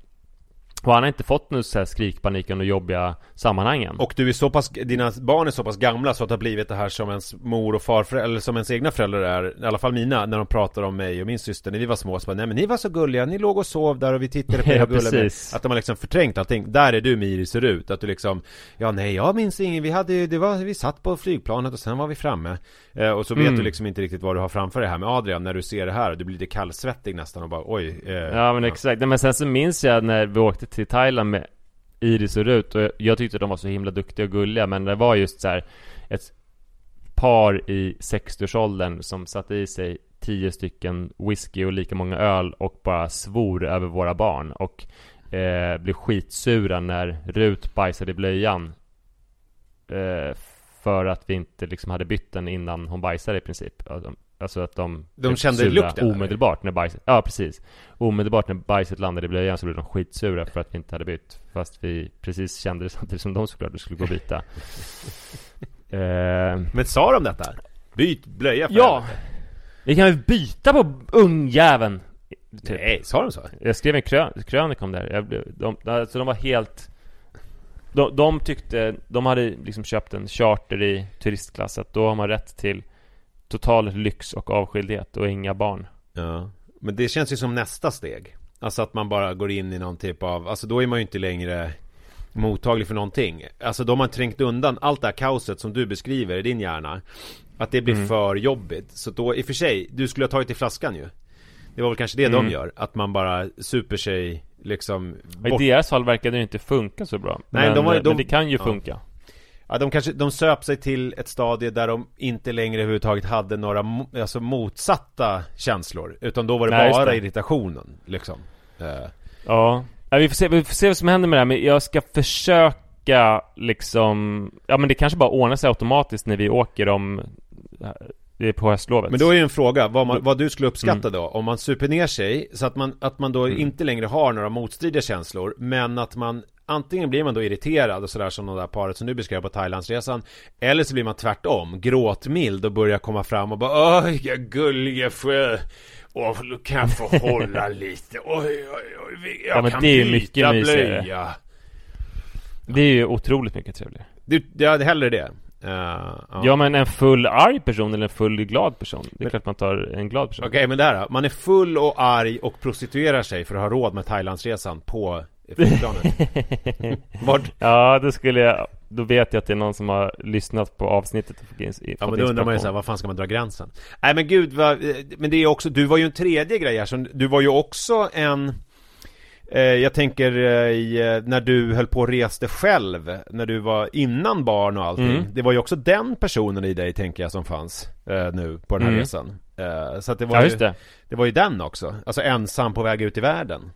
Och han har inte fått någon så här skrikpanik under jobbiga sammanhangen. Och du är så pass, dina barn är så pass gamla så att det har blivit det här som ens mor och farföräldrar, eller som ens egna föräldrar är, i alla fall mina, när de pratar om mig och min syster när vi var små, så bara, nej men ni var så gulliga, ni låg och sov där och vi tittade på er Ja, och gullade med." precis. Att de har liksom förträngt allting. Där är du med Iris ser ut, att du liksom, ja nej jag minns ingen, vi hade ju, det var, vi satt på flygplanet och sen var vi framme. Eh, och så vet Mm. du liksom inte riktigt vad du har framför dig här med Adrian, när du ser det här, du blir lite kallsvettig nästan och bara oj. Eh, Ja men exakt, Nej, men sen så minns jag när vi åkte till Thailand med Iris och Rut och jag tyckte de var så himla duktiga och gulliga men det var just så här ett par i 60-årsåldern som satte i sig tio stycken whisky och lika många öl och bara svor över våra barn och eh, blev skitsura när Rut bajsade i blöjan eh, för att vi inte liksom hade bytt den innan hon bajsade i princip. Alltså- Alltså att de De kände sura lukten, eller? Omedelbart när bajset, ja precis Omedelbart när bajset landade i blöjan så blev de skitsura för att vi inte hade bytt Fast vi precis kände det samtidigt som de såklart skulle gå och byta eh, Men sa de detta? Byt blöja för Ja! Vi kan väl byta på ungjäveln? Typ. Nej, sa de så? Jag skrev en krön, krönika om det här. Jag blev, de, alltså de var helt... De, de tyckte, de hade liksom köpt en charter i turistklass, att då har man rätt till total lyx och avskildhet och inga barn. Ja, men det känns ju som nästa steg. Alltså att man bara går in i någon typ av, alltså då är man ju inte längre mottaglig för någonting. Alltså då har man trängt undan allt det här kaoset som du beskriver i din hjärna. Att det blir Mm. för jobbigt. Så då, i och för sig, du skulle ha tagit i flaskan ju. Det var väl kanske det Mm. de gör. Att man bara super sig liksom bort. I deras fall verkade det inte funka så bra. Nej, men, de var de- men det kan ju funka. Ja, de kanske, de söp sig till ett stadie där de inte längre överhuvudtaget hade några alltså motsatta känslor. Utan då var det Nej, bara det. irritationen, liksom. Eh, Ja. ja vi, får se, vi får se vad som händer med det här, men jag ska försöka liksom... Ja men det kanske bara ordnar sig automatiskt när vi åker om... Det är på höstlovet. Men då är ju en fråga, vad, man, vad du skulle uppskatta Mm. då? Om man super ner sig, så att man, att man då inte längre har några motstridiga känslor Men att man Antingen blir man då irriterad och sådär som det där paret som du beskrev på Thailandsresan Eller så blir man tvärtom, gråtmild och börjar komma fram och bara Oj, jag gulliga sjö Åh, då kan jag få hålla lite Oj, oj, oj, jag Ja, kan det är byta mycket mysigare. blöja Det är ju otroligt mycket trevligare. Du, hade hellre det Eh, ja. Ja men en full arg person eller en full glad person. Det är klart man tar en glad person. Okej, men det här då. Man är full och arg och prostituerar sig för att ha råd med Thailandsresan på flygplanet. Vart? Ja, då skulle jag... Då vet jag att det är någon som har lyssnat på avsnittet och ins- Ja men då undrar man ju såhär, vad fan ska man dra gränsen? Nej men gud, vad, men det är också, du var ju en tredje grej här, som, du var ju också en eh, Jag tänker eh, i, eh, när du höll på och reste själv, när du var innan barn och allting Mm. Det var ju också den personen i dig tänker jag som fanns eh, nu på den här Mm. resan eh, Så att det var Ja, ju, det. det var ju den också, alltså ensam på väg ut i världen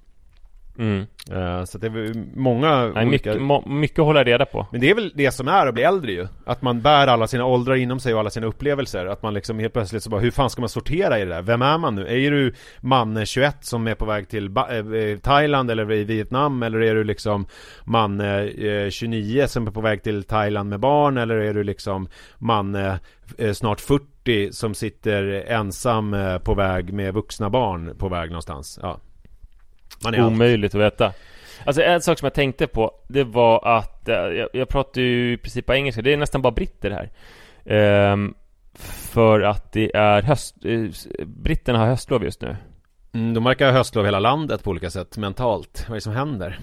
Mm. eh, Så det ju många Nej, mycket, må, mycket att hålla reda på. men det är väl det som är att bli äldre ju Att man bär alla sina åldrar inom sig och alla sina upplevelser Att man liksom helt plötsligt så bara, hur fan ska man sortera i det där? Vem är man nu? Är du man 21 som är på väg till ba- eh, Thailand eller i Vietnam? Eller är du liksom man eh, 29 som är på väg till Thailand med barn? Eller är du liksom man eh, snart 40 som sitter ensam på väg med vuxna barn på väg någonstans? Ja Man är allt. Omöjligt att veta. Alltså en sak som jag tänkte på, det var att eh, jag, jag pratar ju i princip på engelska, det är nästan bara britter här. Ehm, för att det är höst... eh, britterna har höstlov just nu. Mm, de verkar ha höstlov hela landet på olika sätt mentalt. Vad är det som händer?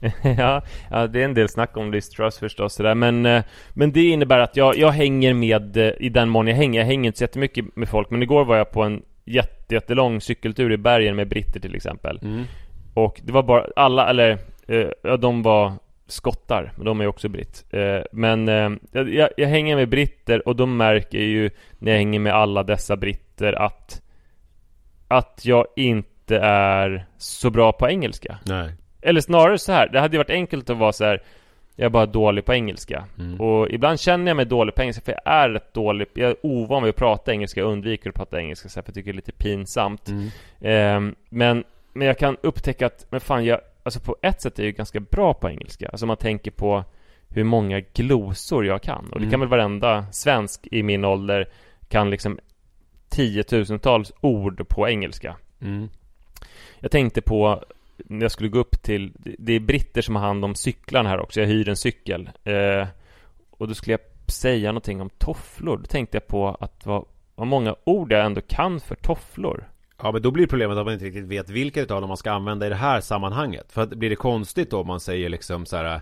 ja, ja, det är en del snack om Liz Truss förstås sådär. Men, eh, men det innebär att jag, jag hänger med i den mån jag hänger. Jag hänger inte så jättemycket med folk. Men igår var jag på en jätte, jättelång cykeltur i bergen med britter till exempel. Mm. Och det var bara alla, eller eh, ja, de var skottar, men de är också britt. Eh, men eh, jag, jag hänger med britter och de märker ju när jag hänger med alla dessa britter att att jag inte är så bra på engelska. Nej. Eller snarare så här, det hade ju varit enkelt att vara så här. Jag är bara dålig på engelska. Mm. Och ibland känner jag mig dålig på engelska för jag är rätt dålig. Jag är ovan vid att prata engelska, jag undviker att prata engelska så här, för jag tycker det är lite pinsamt. Mm. Ehm, men, men jag kan upptäcka att, men fan jag, alltså på ett sätt är jag ganska bra på engelska. Alltså man tänker på hur många glosor jag kan. Och det Mm. kan väl varenda svensk i min ålder kan liksom tiotusentals ord på engelska. Mm. Jag tänkte på jag skulle gå upp till Det är britter som har hand om cyklarna här också. Jag hyr en cykel. Eh, Och då skulle jag säga någonting om tofflor. Då tänkte jag på att vad, vad många ord jag ändå kan för tofflor. Ja men då blir problemet att man inte riktigt vet vilka utav dem man ska använda i det här sammanhanget För att blir det konstigt då om man säger liksom så här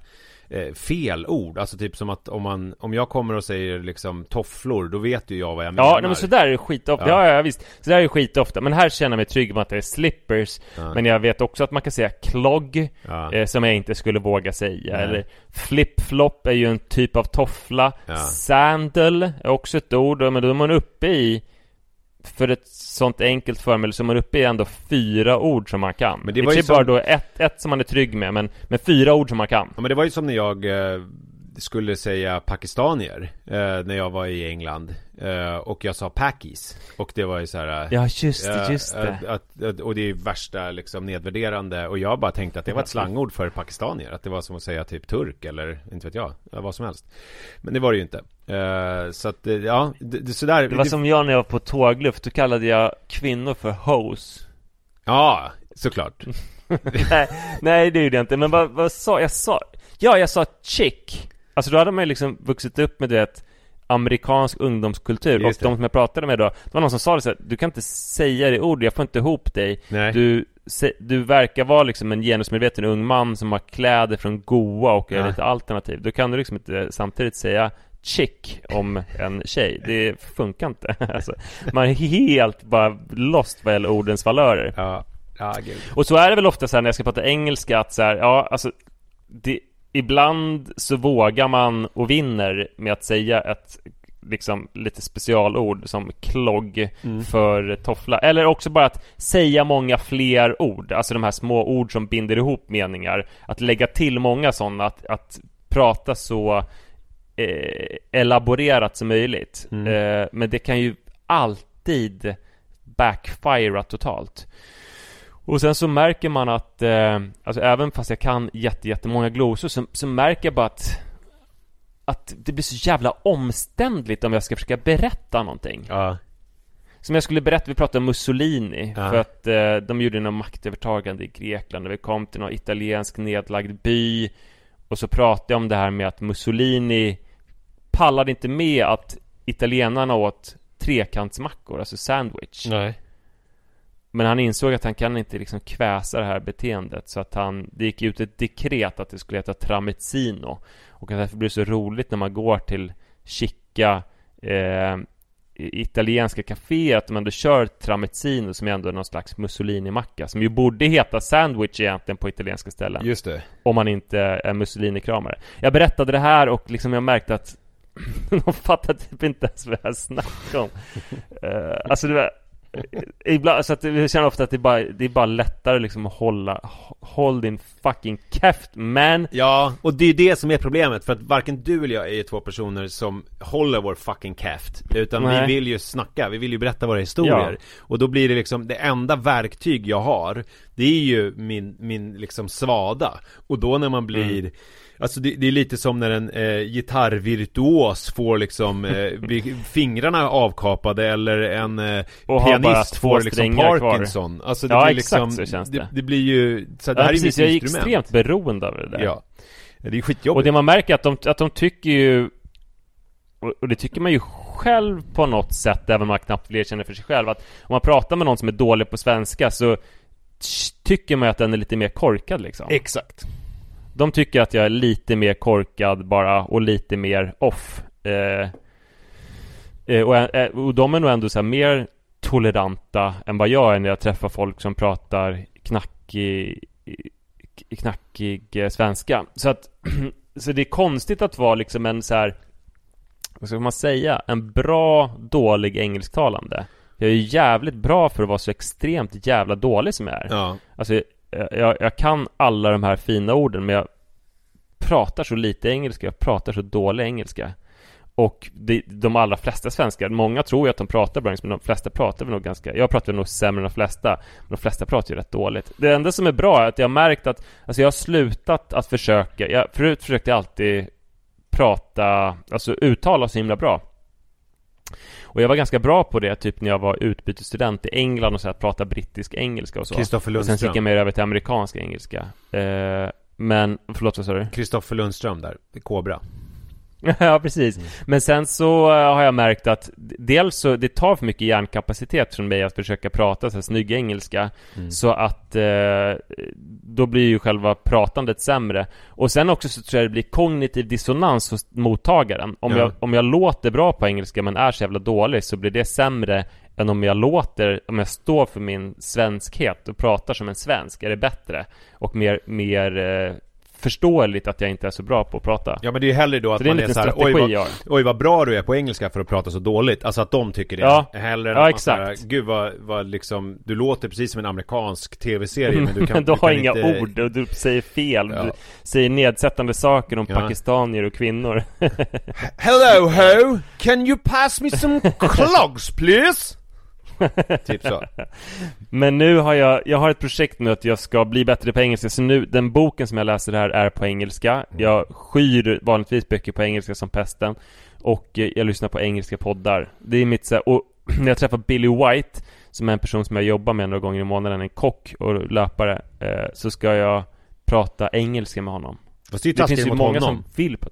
eh, fel ord Alltså typ som att om man Om jag kommer och säger liksom tofflor Då vet ju jag vad jag menar Ja, nej, men sådär är det skitofta. Ja. Ja. ja, visst. Sådär är det skitofta. Men här känner jag mig trygg med att det är slippers. Ja. Men jag vet också att man kan säga klogg, Ja. eh, som jag inte skulle våga säga. Nej. Eller flip-flop är ju en typ av toffla. Sandal är också ett ord, men då är man uppe i för ett sånt enkelt föremål är man uppe i ändå fyra ord som man kan. Men det var är ju bara som- då ett, ett som man är trygg med, men, men fyra ord som man kan. Ja men det var ju som när jag eh, skulle säga pakistanier eh, När jag var i England eh, Och jag sa pakis Och det var ju så här. eh, Ja, just det, eh, just det. Att, att, att, och det är ju värsta liksom nedvärderande Och jag bara tänkte att det var ett slangord för pakistanier Att det var som att säga typ turk eller inte vet jag ja, Vad som helst Men det var det ju inte eh, Så att ja, det, det, sådär Det var som jag när jag var på tågluft, då kallade jag kvinnor för hoes. Ja, såklart nej, nej, det gjorde jag inte. Men vad, vad sa jag? sa... Ja, jag sa chick. Alltså då hade man ju liksom vuxit upp med, du vet, amerikansk ungdomskultur. Just och de det. som jag pratade med då, det var någon som sa det så här, du kan inte säga det ordet, jag får inte ihop dig. Nej. Du, se, du verkar vara liksom en genusmedveten ung man som har kläder från Goa och är Ja. lite alternativ. Då kan du liksom inte samtidigt säga chick om en tjej. Det funkar inte. Alltså, man är helt bara lost vad gäller ordens valörer. Ja, ja Och så är det väl ofta så här när jag ska prata engelska att så här, ja alltså det, Ibland så vågar man och vinner med att säga ett liksom lite specialord som klogg för toffla. Eller också bara att säga många fler ord. Alltså de här små ord som binder ihop meningar. Att lägga till många sådana, att, att prata så eh, elaborerat som möjligt. Eh, Men det kan ju alltid backfira totalt och sen så märker man att, eh, alltså även fast jag kan jätte, jättemånga glosor så, så märker jag bara att Att det blir så jävla omständligt om jag ska försöka berätta någonting. Ja, Som jag skulle berätta, vi pratade om Mussolini Ja. För att eh, de gjorde något maktövertagande i Grekland och vi kom till någon italiensk nedlagd by Och så pratade jag om det här med att Mussolini Pallade inte med att italienarna åt trekantsmackor, alltså sandwich. Nej men han insåg att han kan inte liksom kväsa det här beteendet så att han, det gick ut ett dekret att det skulle heta tramezzino och att därför blir det så roligt när man går till chica eh, italienska kaféer att de ändå kör tramezzino som är ändå någon slags Mussolini-macka som ju borde heta sandwich egentligen på italienska ställen Just det om man inte är Mussolini-kramare. Jag berättade det här och liksom jag märkte att de fattade typ inte ens vad jag snackade om. Uh, alltså det var, ibland, så att jag känner ofta att det är bara, det är bara lättare liksom att hålla, håll din fucking käft man. Ja, och det är det som är problemet för att varken du eller jag är ju två personer som håller vår fucking käft Utan Nej. vi vill ju snacka, vi vill ju berätta våra historier Ja. Och då blir det liksom, det enda verktyg jag har Det är ju min, min liksom svada Och då när man blir Mm. Alltså det, det är lite som när en eh, gitarrvirtuos får liksom eh, fingrarna avkapade eller en eh, Och pianist får liksom strängar kvar. Parkinson. Alltså det Ja, blir exakt liksom, så känns det. det. blir ju, så det Ja, här precis, är jag ju är mitt instrument. extremt beroende av det där. Ja. Det är ju Och skitjobbigt det man märker att de, att de tycker ju och, det tycker man ju själv på något sätt Även om man knappt erkänner för sig själv Att om man pratar med någon som är dålig på svenska Så tycker man ju att den är lite mer korkad liksom. Exakt De tycker att jag är lite mer korkad bara Och lite mer off eh, eh, och, eh, och de är nog ändå så mer toleranta än vad jag är när jag träffar folk som pratar knackig, knackig eh, svenska. Så att Så det är konstigt att vara liksom en så här Vad ska man säga? En bra, dålig engelsktalande Jag är jävligt bra för att vara så extremt jävla dålig som jag är Ja Alltså Eh, jag, jag kan alla de här fina orden men jag pratar så lite engelska, jag pratar så dålig engelska. Och de, de allra flesta svenskar, många tror ju att de pratar bra engelska men de flesta pratar väl nog ganska Jag pratar nog sämre än de flesta Men de flesta pratar ju rätt dåligt. Det enda som är bra är att jag har märkt att Alltså jag har slutat att försöka jag, Förut försökte jag alltid prata, alltså uttala så himla bra. Och jag var ganska bra på det, typ när jag var utbytesstudent i England och så att prata brittisk engelska och så. Kristoffer Och sen gick jag Lundström. mer över till amerikansk engelska. Eh, men, förlåt vad sa du? Kristoffer Lundström där, Kobra. ja, precis. Men sen så eh, har jag märkt att dels så, det tar för mycket hjärnkapacitet från mig att försöka prata så här snygg engelska. Så att eh, då blir ju själva pratandet sämre. Och sen också så tror jag det blir kognitiv dissonans hos mottagaren. Om, Ja. jag, om jag låter bra på engelska men är så jävla dålig så blir det sämre än om jag låter, om jag står för min svenskhet och pratar som en svensk, är det bättre. Och mer, mer eh, förståeligt att jag inte är så bra på att prata. Ja men det är ju hellre då att Så det är man är liten såhär, oj vad, oj vad bra du är på engelska för att prata så dåligt. Alltså att de tycker det. Ja. Hellre Ja, exakt. såhär, gud vad, vad liksom, du låter precis som en amerikansk tv-serie men du kan, Men du du har kan inga inte... ord och du säger fel. Ja. Du säger nedsättande saker om Ja. pakistanier och kvinnor. Hello ho! Can you pass me some clogs please? typ så. Men nu har jag, jag har ett projekt nu att jag ska bli bättre på engelska. Så nu, den boken som jag läser här är på engelska. Jag skyr vanligtvis böcker på engelska som pesten. Och eh, jag lyssnar på engelska poddar. Det är mitt så och när jag träffar Billy White, som är en person som jag jobbar med några gånger i månaden, en kock och löpare, eh, så ska jag prata engelska med honom. Fast det är ju Det finns ju många honom. som vill på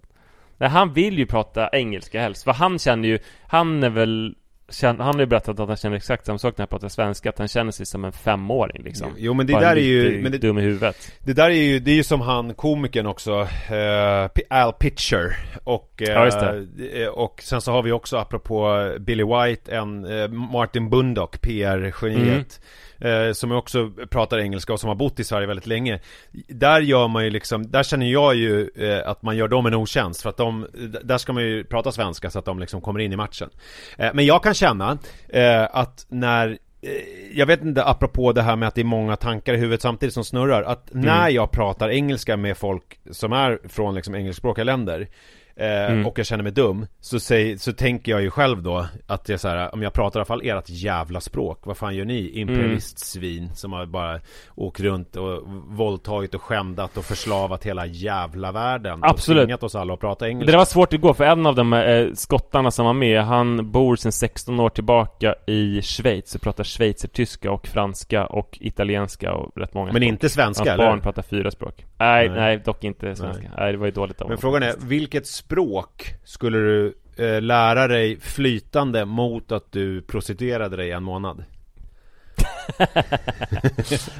Nej, han vill ju prata engelska helst, för han känner ju Han är väl Han har ju berättat att han känner exakt samma sak när han pratar svenska Att han känner sig som en femåring liksom. Jo men det Bara där är ju, men det, dum i huvudet. det där är ju, det är ju som han komikern också, eh, Al Pitcher. Och, eh, Ja, eh, och sen så har vi också apropå Billy White, en eh, Martin Bundock, PR-geniet eh, Som också pratar engelska och som har bott i Sverige väldigt länge. Där gör man ju liksom, där känner jag ju eh, att man gör dem en otjänst för att de, där ska man ju prata svenska så att de liksom kommer in i matchen. Eh, Men jag kan känna eh, att när eh, jag vet inte, apropå det här med att det är många tankar i huvudet samtidigt som snurrar Att när jag pratar engelska med folk som är från liksom engelskspråkiga länder eh, Och jag känner mig dum så, säg, så tänker jag ju själv då att jag så här, om jag pratar i alla fall ert jävla språk Vad fan gör ni? Imperialistsvin som har bara åkt runt och våldtagit och skändat och förslavat hela jävla världen Absolut. Och tvingat oss alla att prata engelska Det var svårt igår för en av de eh, skottarna som var med Han bor sedan 16 år tillbaka i Schweiz och pratar schweizertyska och franska och italienska och rätt många Men språk. inte svenska Hans eller? barn pratar fyra språk Nej, Nej. nej, dock inte svenska Nej, det var ju dåligt av Men frågan är, vilket språk skulle du eh, lära dig flytande mot att du prostituerade dig en månad?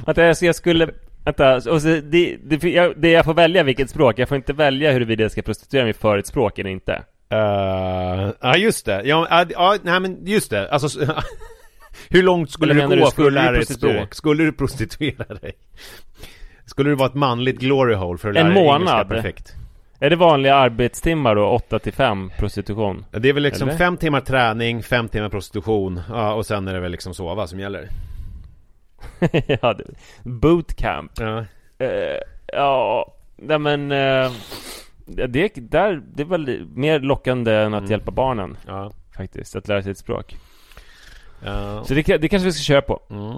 Vänta, jag, jag skulle... Vänta, och så, det, det, jag, det jag får välja vilket språk, jag får inte välja huruvida jag ska prostituera mig för ett språk eller inte Eh, Ja just det, ja, ja, nej men just det, alltså Hur långt skulle Eller du gå du, för att lära dig ett språk? Skulle du prostituera dig? Skulle du vara ett manligt glory hole för att En lära dig engelska månad? perfekt? Är det vanliga arbetstimmar då, 8 till 5 prostitution? Ja, Det är väl liksom Eller? fem timmar träning, fem timmar prostitution, ja, och sen är det väl liksom sova som gäller ja, det, bootcamp Ja, Eh, Ja, nej men eh, det, där, det är väl mer lockande än att Mm. hjälpa barnen ja, faktiskt, att lära sig ett språk ja Så det, det kanske vi ska köra på mm.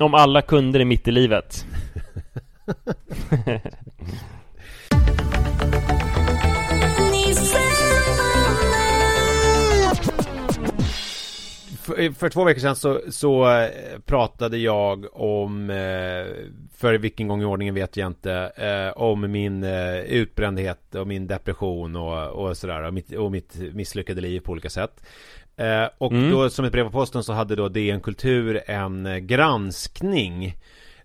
Om alla kunder är mitt i livet För, för två veckor sedan så, så eh, pratade jag om, eh, för vilken gång i ordningen vet jag inte, eh, om min eh, utbrändhet och min depression och, och sådär och mitt, och mitt misslyckade liv på olika sätt. Eh, och Mm. då som ett brev på posten så hade då DN Kultur en eh, granskning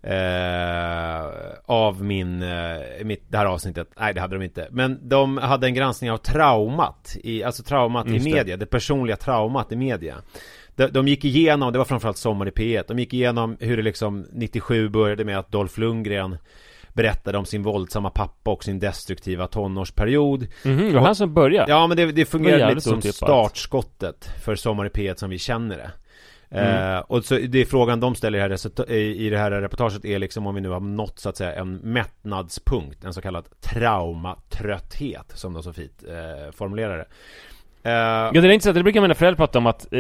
eh, av min, eh, mitt, det här avsnittet, nej det hade de inte Men de hade en granskning av traumat, i, alltså traumat i Just det. media, det personliga traumat i media de, de gick igenom, det var framförallt Sommar i P1 De gick igenom hur det liksom 97 började med att Dolph Lundgren Berättade om sin våldsamma pappa och sin destruktiva tonårsperiod Mhm, det var han som började? Ja men det, det fungerar jävligt lite som otippat. startskottet för Sommar i P1 som vi känner det Mm. Eh, och så det är frågan de ställer det, här i det här reportaget är liksom om vi nu har nått så att säga en mättnadspunkt En så kallad traumatrötthet som de så fint eh, formulerar det Eh, Ja det är intressant, det brukar mina föräldrar prata om att eh,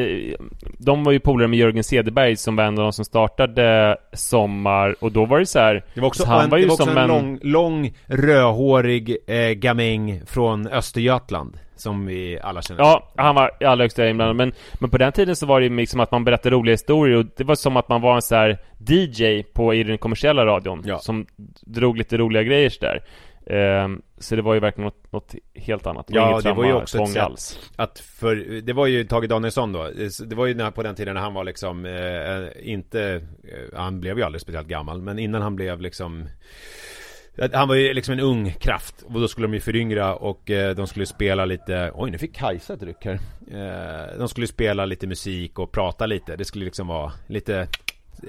De var ju polare med Jörgen Cederberg som var en av de som startade Sommar och då var det så här Det var också, så han en, var ju det var också som en, en lång, lång rödhårig eh, gamäng från Östergötland som vi alla känner Ja, han var i allra högsta inblandad. Men, men på den tiden så var det ju liksom att man berättade roliga historier och det var som att man var en så här DJ på, i den kommersiella radion. Ja. Som drog lite roliga grejer där. Ehm, så det var ju verkligen något, något helt annat. Ja, inget det var ju också ett sätt alls. att för, det var ju Tage Danielsson då. Det var ju när, på den tiden när han var liksom eh, inte eh, Han blev ju aldrig speciellt gammal Men innan han blev liksom han var ju liksom en ung kraft. Och då skulle de ju föryngra och eh, de skulle spela lite Oj nu fick Kajsa ett ryck här. Eh, De skulle spela lite musik och prata lite. Det skulle liksom vara lite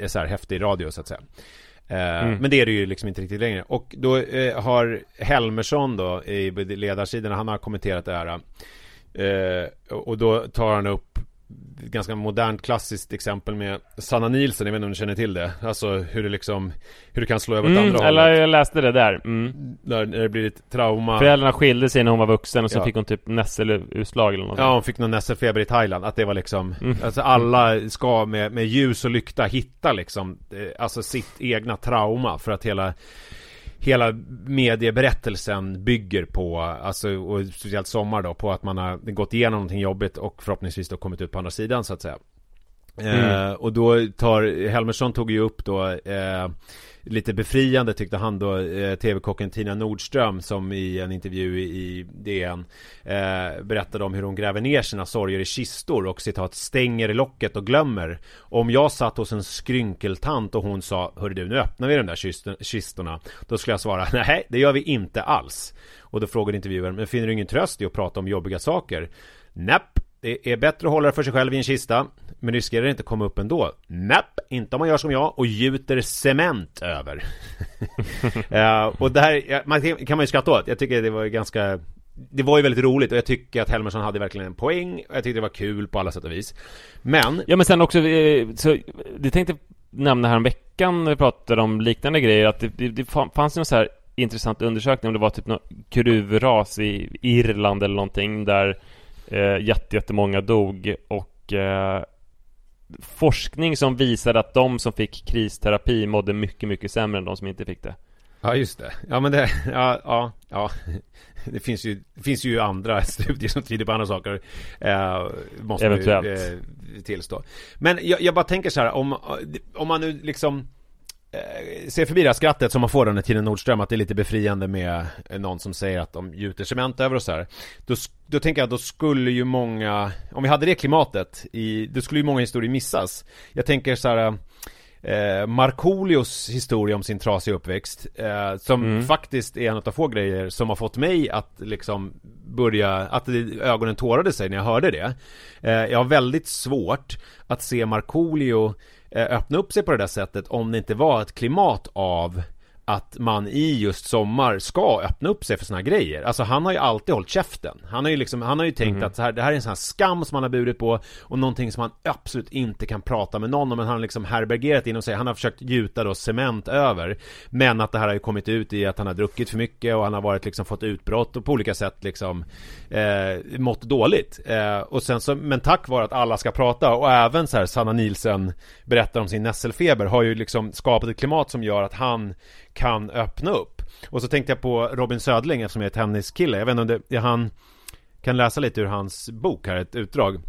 så här häftig radio så att säga Eh, Men det är det ju liksom inte riktigt längre. Och då eh, har Helmersson då i ledarsidorna, han har kommenterat det här. Eh, och då tar han upp ett ganska modernt klassiskt exempel med Sanna Nielsen, jag vet inte om du känner till det? Alltså hur det liksom, hur det kan slå över åt Mm, andra eller hållet. jag läste det där. Mm. När det blir ett trauma. Föräldrarna skilde sig när hon var vuxen och så Ja. fick hon typ nässelutslag eller något. Ja, hon fick någon nässelfeber i Thailand. Att det var liksom, Mm. alltså alla ska med, med ljus och lykta hitta liksom, eh, alltså sitt egna trauma för att hela Hela medieberättelsen bygger på, alltså, och speciellt sommar då, på att man har gått igenom någonting jobbigt och förhoppningsvis då kommit ut på andra sidan så att säga. Mm. Eh, och då tar, Helmersson tog ju upp då eh, Lite befriande tyckte han då eh, TV-kocken Tina Nordström som i en intervju i DN eh, Berättade om hur hon gräver ner sina sorger i kistor och citat stänger locket och glömmer. Om jag satt hos en skrynkeltant och hon sa Hörru du nu öppnar vi de där kistorna. Då skulle jag svara nej det gör vi inte alls. Och då frågade intervjuaren Men finner du ingen tröst i att prata om jobbiga saker? Näpp det är bättre att hålla det för sig själv i en kista Men riskerar det inte komma upp ändå? Näpp, inte om man gör som jag och gjuter cement över. Uh, Och det här man, kan man ju skratta åt. Jag tycker det var ju ganska Det var ju väldigt roligt och jag tycker att Helmersson hade verkligen en poäng Och jag tyckte det var kul på alla sätt och vis. Men Ja men sen också, eh, så, det tänkte jag nämna här om veckan när vi pratade om liknande grejer att det, det, det fanns ju någon så här intressant undersökning om det var typ någon gruvras i Irland eller någonting där eh, jätte, jättemånga dog och eh, forskning som visade att de som fick kristerapi mådde mycket, mycket sämre än de som inte fick det. Ja just det, ja men det, ja, ja, ja Det finns ju, det finns ju andra studier som tyder på andra saker eh, Måste man ju Eventuellt. eh, tillstå Men jag, jag bara tänker så här om, om man nu liksom eh, Ser förbi det här skrattet som man får när Tina Nordström Att det är lite befriande med eh, någon som säger att de gjuter cement över och så här. Då, då tänker jag då skulle ju många Om vi hade det klimatet i, Då skulle ju många historier missas. Jag tänker så här Eh, Markoolios historia om sin trasiga uppväxt eh, Som faktiskt är en av få grejer som har fått mig att liksom Börja, att ögonen tårade sig när jag hörde det. Eh, Jag har väldigt svårt att se Markoolio eh, Eh, öppna upp sig på det där sättet om det inte var ett klimat av att man i just sommar ska öppna upp sig för såna här grejer. Alltså han har ju alltid hållit käften. Han har ju liksom, han har ju tänkt att så här, det här är en sån här skam som han har burit på och någonting som han absolut inte kan prata med någon om, men han har liksom härbärgerat inom sig. Han har försökt gjuta då cement över. Men att det här har ju kommit ut i att han har druckit för mycket och han har varit liksom fått utbrott och på olika sätt liksom eh, mått dåligt. Eh, och sen så, men tack vare att alla ska prata och även så här Sanna Nielsen berättar om sin nässelfeber har ju liksom skapat ett klimat som gör att han kan öppna upp. Och så tänkte jag på Robin Södling eftersom jag är tenniskille. Jag vet inte om det, han kan läsa lite ur hans bok här, ett utdrag.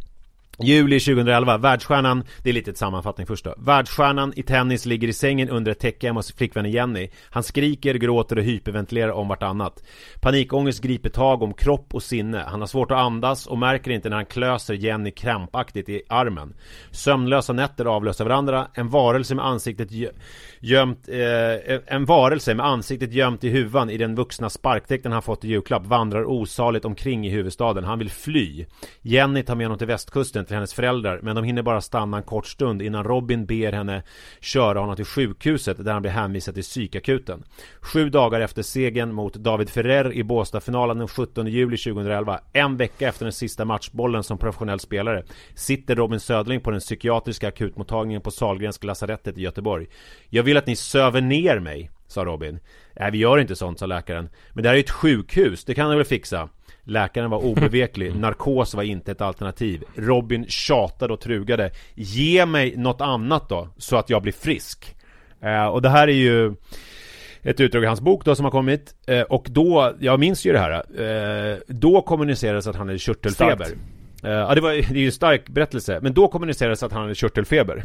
Juli 2011, världsstjärnan, det är lite ett sammanfattning först då. Världsstjärnan i tennis ligger i sängen under ett täcke hemma hos flickvännen Jenny. Han skriker, gråter och hyperventilerar om vartannat. Panikångest griper tag om kropp och sinne. Han har svårt att andas och märker inte när han klöser Jenny krampaktigt i armen. Sömnlösa nätter avlöser varandra. En varelse med ansiktet gö- gömt, eh, en varelse med ansiktet gömt i huvan i den vuxna sparkdräkten han fått i julklapp vandrar osaligt omkring i huvudstaden. Han vill fly. Jenny tar med honom till västkusten till hennes föräldrar men de hinner bara stanna en kort stund innan Robin ber henne köra honom till sjukhuset där han blir hänvisad till psykakuten. Sju dagar efter segern mot David Ferrer i Båstadfinalen den 17 juli 2011, en vecka efter den sista matchbollen som professionell spelare, sitter Robin Söderling på den psykiatriska akutmottagningen på Sahlgrenska lasarettet i Göteborg. Jag vill att ni söver ner mig, sa Robin. Nej, vi gör inte sånt, sa läkaren. Men det här är ett sjukhus, det kan ni väl fixa? Läkaren var obeveklig, narkos var inte ett alternativ. Robin tjatade och trugade. Ge mig något annat då, så att jag blir frisk. Eh, och det här är ju ett utdrag i hans bok då som har kommit eh, och då, jag minns ju det här, eh, då kommunicerades att han hade körtelfeber. Starkt. Eh, ja, det, var, det är ju en stark berättelse, men då kommunicerades att han hade körtelfeber.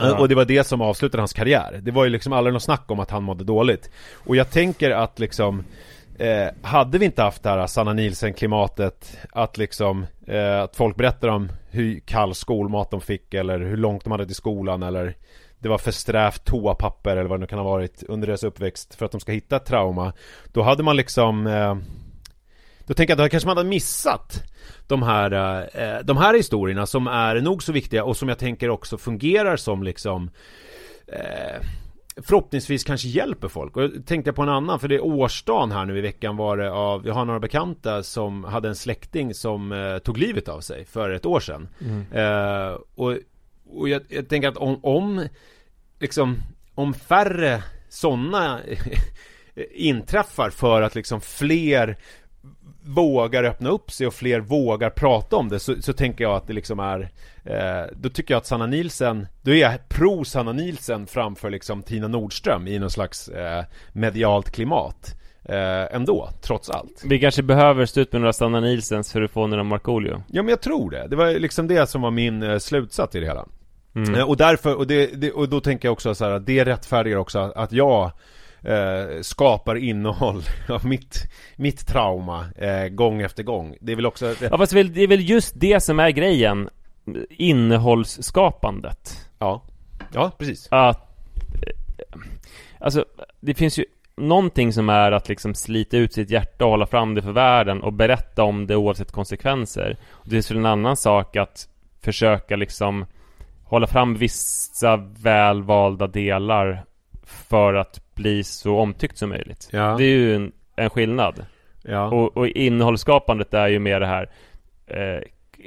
Eh, Och det var det som avslutade hans karriär. Det var ju liksom aldrig något snack om att han mådde dåligt. Och jag tänker att liksom eh, Hade vi inte haft det här Sanna Nielsen-klimatet Att liksom eh, Att folk berättar om hur kall skolmat de fick Eller hur långt de hade till skolan Eller det var för strävt toapapper eller vad det nu kan ha varit under deras uppväxt för att de ska hitta ett trauma. Då hade man liksom eh, Då tänker jag att då kanske man hade missat de här, eh, de här historierna som är nog så viktiga och som jag tänker också fungerar som liksom eh, Förhoppningsvis kanske hjälper folk. Och jag tänkte på en annan för det är årsdagen här nu i veckan var det av Jag har några bekanta som hade en släkting som eh, tog livet av sig för ett år sedan. Eh, Och, och jag, jag tänker att om, om liksom om färre sådana inträffar för att liksom fler vågar öppna upp sig och fler vågar prata om det så, så tänker jag att det liksom är eh, Då tycker jag att Sanna Nielsen Då är jag pro Sanna Nielsen framför liksom Tina Nordström i någon slags eh, medialt klimat eh, Ändå, trots allt. Vi kanske behöver stå ut med några Sanna Nielsens för att få några Markoolio. Ja men jag tror det, det var liksom det som var min eh, slutsats i det hela. Eh, Och därför, och, det, det, och då tänker jag också så här det rättfärdigar också att jag eh, skapar innehåll av mitt, mitt trauma eh, gång efter gång. Det är väl också... Ja fast det är väl- är just det som är grejen Innehållsskapandet Ja, ja precis. Att eh, Alltså Det finns ju Någonting som är att liksom slita ut sitt hjärta och hålla fram det för världen och berätta om det oavsett konsekvenser och Det finns väl en annan sak att Försöka liksom Hålla fram vissa välvalda delar För att bli så omtyckt som möjligt Ja. Det är ju en, en skillnad Ja. och, och innehållsskapandet är ju mer det här eh,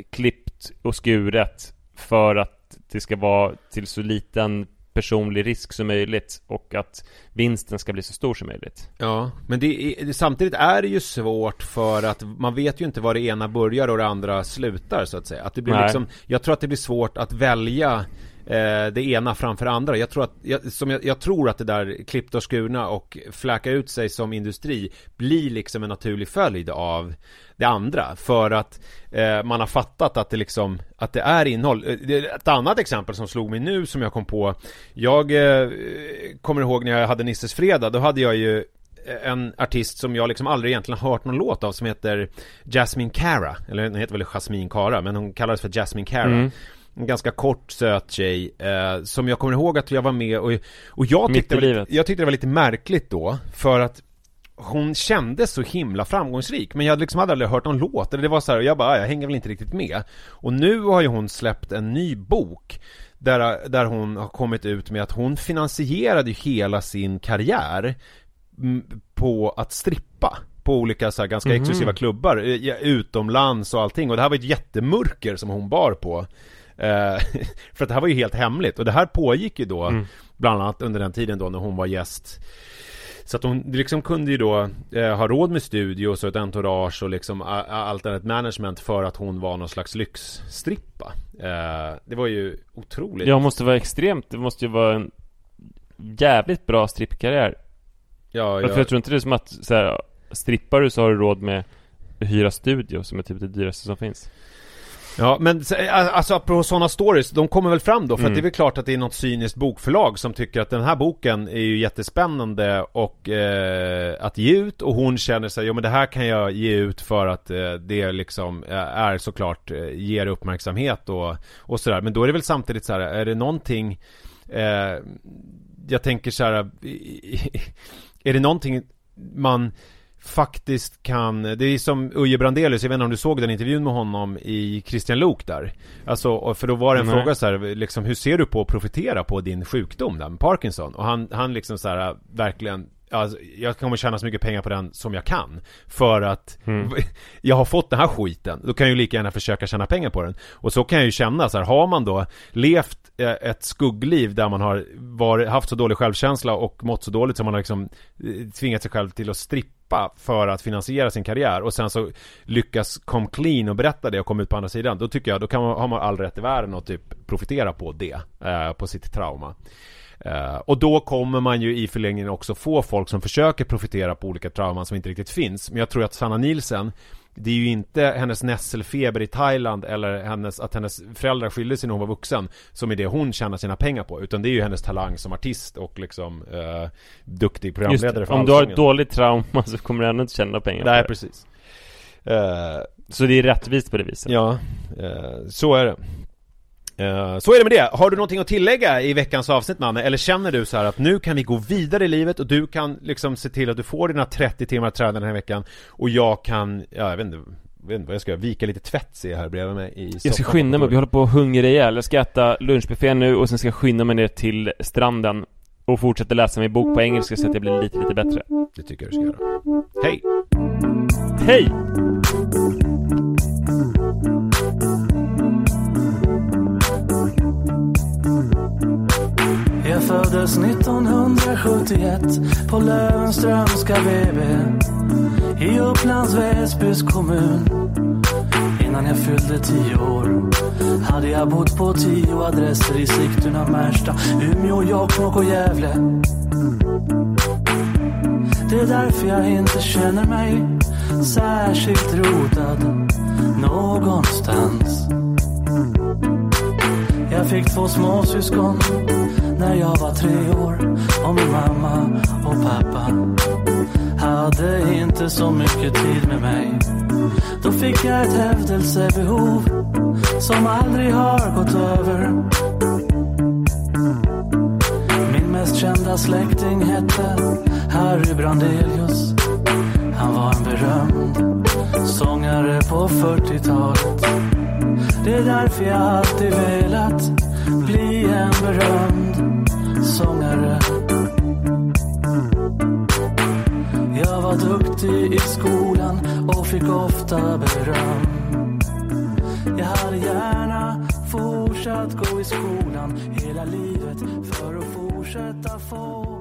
klippt och skuret för att det ska vara till så liten personlig risk som möjligt och att vinsten ska bli så stor som möjligt. Ja, men det är, samtidigt är det ju svårt för att man vet ju inte var det ena börjar och det andra slutar så att säga. Att det blir Nej. liksom, jag tror att det blir svårt att välja Eh, det ena framför det andra. Jag tror att, jag, som jag, jag tror att det där klippta och skurna och fläka ut sig som industri blir liksom en naturlig följd av det andra för att eh, man har fattat att det liksom att det är innehåll. Eh, ett annat exempel som slog mig nu som jag kom på Jag eh, kommer ihåg när jag hade Nisses fredag då hade jag ju eh, en artist som jag liksom aldrig egentligen hört någon låt av som heter Jasmine Cara Eller hon heter väl Jasmine Cara men hon kallades för Jasmine Cara Mm. En ganska kort söt tjej eh, Som jag kommer ihåg att jag var med och, och jag tyckte, det var lite, jag tyckte det var lite märkligt då För att hon kändes så himla framgångsrik Men jag hade liksom aldrig hört någon låt Eller det var så här, och jag bara, "Ah, jag hänger väl inte riktigt med. Och nu har ju hon släppt en ny bok där, där hon har kommit ut med att hon finansierade hela sin karriär mm, på att strippa på olika så här, ganska exklusiva klubbar eh, utomlands och allting och det här var ett jättemörker som hon bar på För att det här var ju helt hemligt och det här pågick ju då Bland annat under den tiden då när hon var gäst så att hon liksom kunde ju då eh, ha råd med studios och ett entourage och liksom allt annat management för att hon var någon slags lyxstrippa. Eh, det var ju otroligt. Jag måste vara extremt, det måste ju vara en jävligt bra strippkarriär. ja, För jag tror inte det är som att så här, strippar du så har du råd med att hyra studio som är typ det dyraste som finns. Ja, men eh, alltså apropå sådana stories, de kommer väl fram då för Mm. att det är väl klart att det är något cyniskt bokförlag som tycker att den här boken är ju jättespännande och eh, att ge ut och hon känner sig, jo men det här kan jag ge ut för att eh, det liksom eh, är såklart eh, ger uppmärksamhet och, och sådär. Men då är det väl samtidigt så här, är det någonting eh, jag tänker så här, är det någonting man faktiskt kan, det är som Uje Brandelius, jag vet inte om du såg den intervjun med honom i Christian Lok där Alltså, för då var det en Nej. fråga så här, liksom hur ser du på att profitera på din sjukdom där med Parkinson? Och han, han liksom så här, verkligen Alltså, jag kommer tjäna så mycket pengar på den som jag kan För att jag har fått den här skiten Då kan jag ju lika gärna försöka tjäna pengar på den Och så kan jag ju känna så här, har man då levt eh, ett skuggliv där man har varit, haft så dålig självkänsla och mått så dåligt som man har liksom eh, tvingat sig själv till att strippa för att finansiera sin karriär och sen så lyckas kom clean och berätta det och komma ut på andra sidan. Då tycker jag, då kan man, har man all rätt i världen att typ profitera på det, eh, på sitt trauma. Eh, och då kommer man ju i förlängningen också få folk som försöker profitera på olika trauman som inte riktigt finns. Men jag tror att Sanna Nielsen det är ju inte hennes nässelfeber i Thailand eller hennes, att hennes föräldrar skilde sig när hon var vuxen Som är det hon tjänar sina pengar på Utan det är ju hennes talang som artist och liksom eh, Duktig Just programledare det, för om du har ett dåligt trauma så kommer du ändå inte tjäna pengar Nej precis. Eh, Så det är rättvist på det viset. Ja, eh, så är det Så är det med det. Har du någonting att tillägga i veckans avsnitt Manne? Eller känner du så här att nu kan vi gå vidare i livet och du kan liksom se till att du får dina 30 timmar träning den här veckan och jag kan, ja jag vet inte, jag vet inte vad jag ska göra, vika lite tvätt ser jag här bredvid mig i Jag ska skynda mig, vi kontoret. håller på att hungra ihjäl. Jag ska äta lunchbuffé nu och sen ska jag skynda mig ner till stranden och fortsätta läsa min bok på engelska så att jag blir lite, lite bättre. Det tycker jag du ska göra. Hej! Hej! Jag föddes 1971 på Löwenströmska BB i Upplands Väsbys kommun. Innan jag fyllde tio år hade jag bott på tio adresser i Sigtuna, Märsta, Umeå, Jokkmokk och Gävle. Det är därför jag inte känner mig särskilt rotad någonstans. Jag fick två småsyskon när jag var tre år och min mamma och pappa hade inte så mycket tid med mig. Då fick jag ett hävdelsebehov som aldrig har gått över. Min mest kända släkting hette Harry Brandelius. Han var en berömd sångare på 40-talet. Det är därför jag alltid velat bli en berömd sångare. Jag var duktig i skolan och fick ofta beröm. Jag hade gärna fortsatt gå i skolan hela livet för att fortsätta få